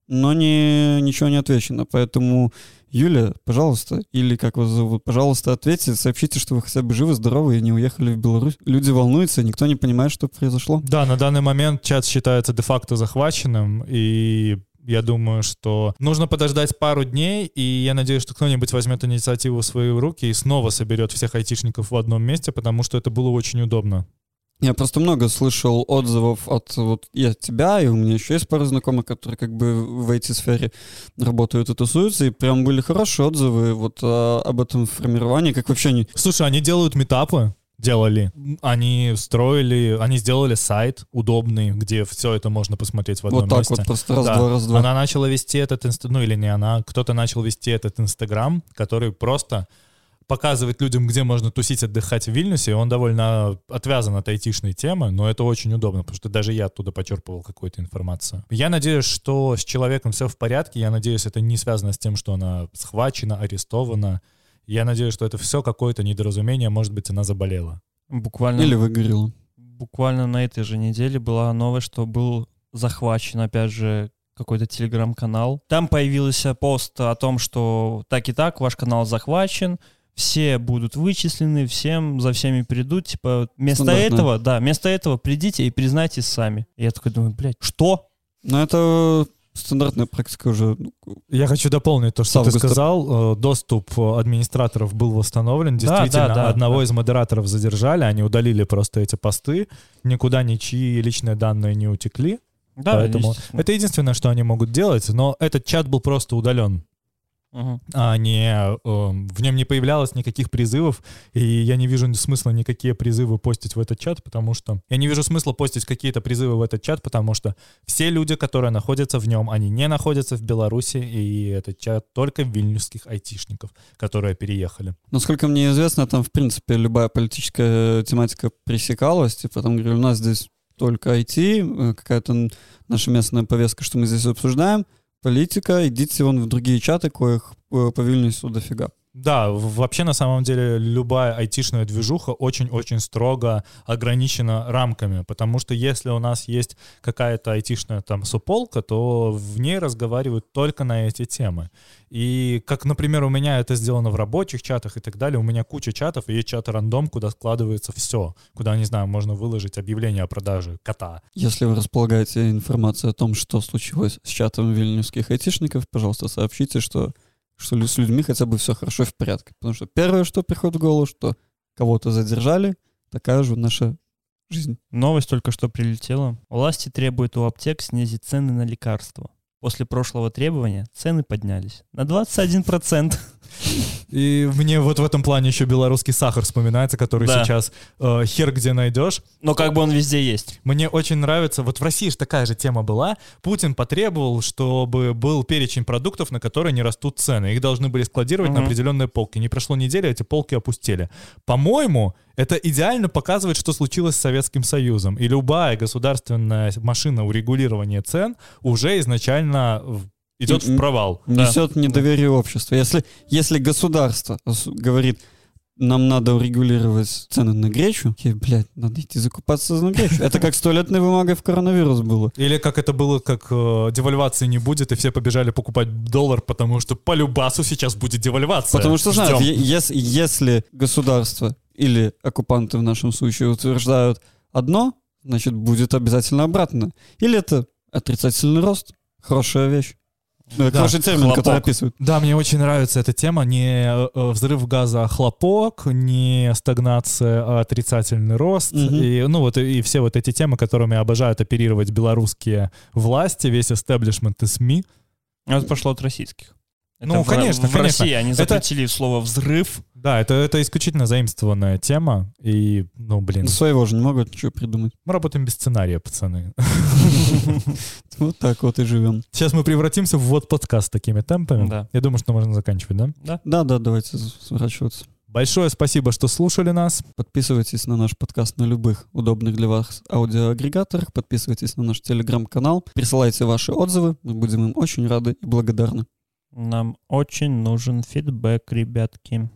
S2: но не, ничего не отвечено. Поэтому, Юля, пожалуйста, или как вас зовут, пожалуйста, ответьте, сообщите, что вы хотя бы живы, здоровы и не уехали в Беларусь. Люди волнуются, никто не понимает, что произошло.
S1: Да, на данный момент чат считается де-факто захваченным, и я думаю, что нужно подождать пару дней, и я надеюсь, что кто-нибудь возьмет инициативу в свои руки и снова соберет всех айтишников в одном месте, потому что это было очень удобно.
S2: Я просто много слышал отзывов от вот и от тебя, и у меня еще есть пара знакомых, которые как бы в IT-сфере работают и тусуются, и прям были хорошие отзывы вот а, об этом формировании, как вообще они
S1: Слушай, они делают метапы, делали. Они строили, они сделали сайт удобный, где все это можно посмотреть в одном
S2: вот так
S1: месте.
S2: вот просто
S1: Да.
S2: раз-два, раз-два.
S1: Она начала вести этот инст... ну или не она, кто-то начал вести этот Инстаграм, который просто показывает людям, где можно тусить, отдыхать в Вильнюсе, и он довольно отвязан от айтишной темы, но это очень удобно, потому что даже я оттуда почерпывал какую-то информацию. Я надеюсь, что с человеком все в порядке, я надеюсь, это не связано с тем, что она схвачена, арестована. Я надеюсь, что это все какое-то недоразумение, может быть, она заболела.
S3: Буквально,
S2: Или выгорело.
S3: буквально на этой же неделе была новость, что был захвачен, опять же, какой-то телеграм-канал. Там появился пост о том, что так и так ваш канал захвачен, все будут вычислены, всем за всеми придут. Типа, вместо
S2: Стандартно.
S3: этого, да, вместо этого придите и признайтесь сами. И я такой думаю, блядь, что?
S2: Ну, это стандартная практика уже.
S1: Я хочу дополнить то, что ты
S2: августа.
S1: сказал. Э, Доступ э, администраторов был восстановлен.
S3: Да, да,
S1: Действительно,
S3: да,
S1: одного
S3: да.
S1: из модераторов задержали, они удалили просто эти посты, никуда ничьи личные данные не утекли.
S3: Да,
S1: Поэтому это единственное, что они могут делать, но этот чат был просто удален.
S3: Мгм.
S1: а не, э, в нем не появлялось никаких призывов, и я не вижу смысла никакие призывы постить в этот чат, потому что... Я не вижу смысла постить какие-то призывы в этот чат, потому что все люди, которые находятся в нем, они не находятся в Беларуси, и этот чат только вильнюсских айтишников, которые переехали.
S2: Насколько мне известно, там, в принципе, любая политическая тематика пресекалась. Типа, там говорили, у нас здесь только IT, э, какая-то наша местная повестка, что мы здесь обсуждаем. Политика, идите вон в другие чаты, коих э, по Вильнюсу дофига.
S1: Да, вообще на самом деле любая айтишная движуха очень-очень строго ограничена рамками, потому что если у нас есть какая-то айтишная там суполка, то в ней разговаривают только на эти темы. И как, например, у меня это сделано в рабочих чатах и так далее, у меня куча чатов, и есть чат рандом, куда складывается все, куда, не знаю, можно выложить объявление о продаже кота.
S2: Если вы располагаете информацией о том, что случилось с чатом вильнюсских айтишников, пожалуйста, сообщите, что, что с людьми хотя бы все хорошо в порядке. Потому что первое, что приходит в голову, что кого-то задержали, такая же наша жизнь.
S3: Новость только что прилетела. Власти требуют у аптек снизить цены на лекарства. После прошлого требования цены поднялись на 21%.
S1: И мне вот в этом плане еще белорусский сахар вспоминается, который
S3: Да.
S1: сейчас э, хер где найдешь.
S3: Но как бы он везде есть.
S1: Мне очень нравится, вот в России же такая же тема была. Путин потребовал, чтобы был перечень продуктов, на которые не растут цены. Их должны были складировать на
S3: Мгм.
S1: определенные полки. Не прошло недели, эти полки опустели. По-моему, это идеально показывает, что случилось с Советским Союзом. И любая государственная машина урегулирования цен уже изначально в- идет в провал.
S3: Да.
S2: Несет недоверие общества. Если, если государство говорит, нам надо урегулировать цены на гречу, и, блядь, надо идти закупаться на гречу. Это как с туалетной бумагой в коронавирус было.
S1: Или как это было, как э, девальвации не будет, и все побежали покупать доллар, потому что по любасу сейчас будет девальвация.
S2: Потому что, знают,
S1: Ждем.
S2: е- ес- если государство или оккупанты в нашем случае утверждают одно, значит, будет обязательно обратно. Или это отрицательный рост. Хорошая вещь. Э,
S1: Да,
S2: Хороший термин,
S3: хлопок.
S2: который описывает.
S1: Да, мне очень нравится эта тема. Не э, взрыв газа, а хлопок, не стагнация, а отрицательный рост.
S2: Мгм.
S1: И, ну, вот, и все вот эти темы, которыми обожают оперировать белорусские власти, весь истеблишмент и СМИ.
S3: А Это пошло от российских. Это
S1: Ну,
S3: в-
S1: конечно,
S3: в,
S1: конечно.
S3: России они
S1: Это-
S3: запретили слово «взрыв».
S1: Да, это, это исключительно заимствованная тема. И, ну, блин,
S2: Своего же не могут ничего придумать.
S1: мы работаем без сценария, пацаны.
S2: Вот так вот и живем.
S1: Сейчас мы превратимся в вот подкаст такими темпами.
S3: Да.
S1: Я думаю, что можно заканчивать, да?
S3: Да.
S2: Да, да, давайте сворачиваться.
S1: Большое спасибо, что слушали нас.
S2: Подписывайтесь на наш подкаст на любых удобных для вас аудиоагрегаторах. Подписывайтесь на наш телеграм-канал. Присылайте ваши отзывы. Мы будем им очень рады и благодарны.
S3: Нам очень нужен фидбэк, ребятки.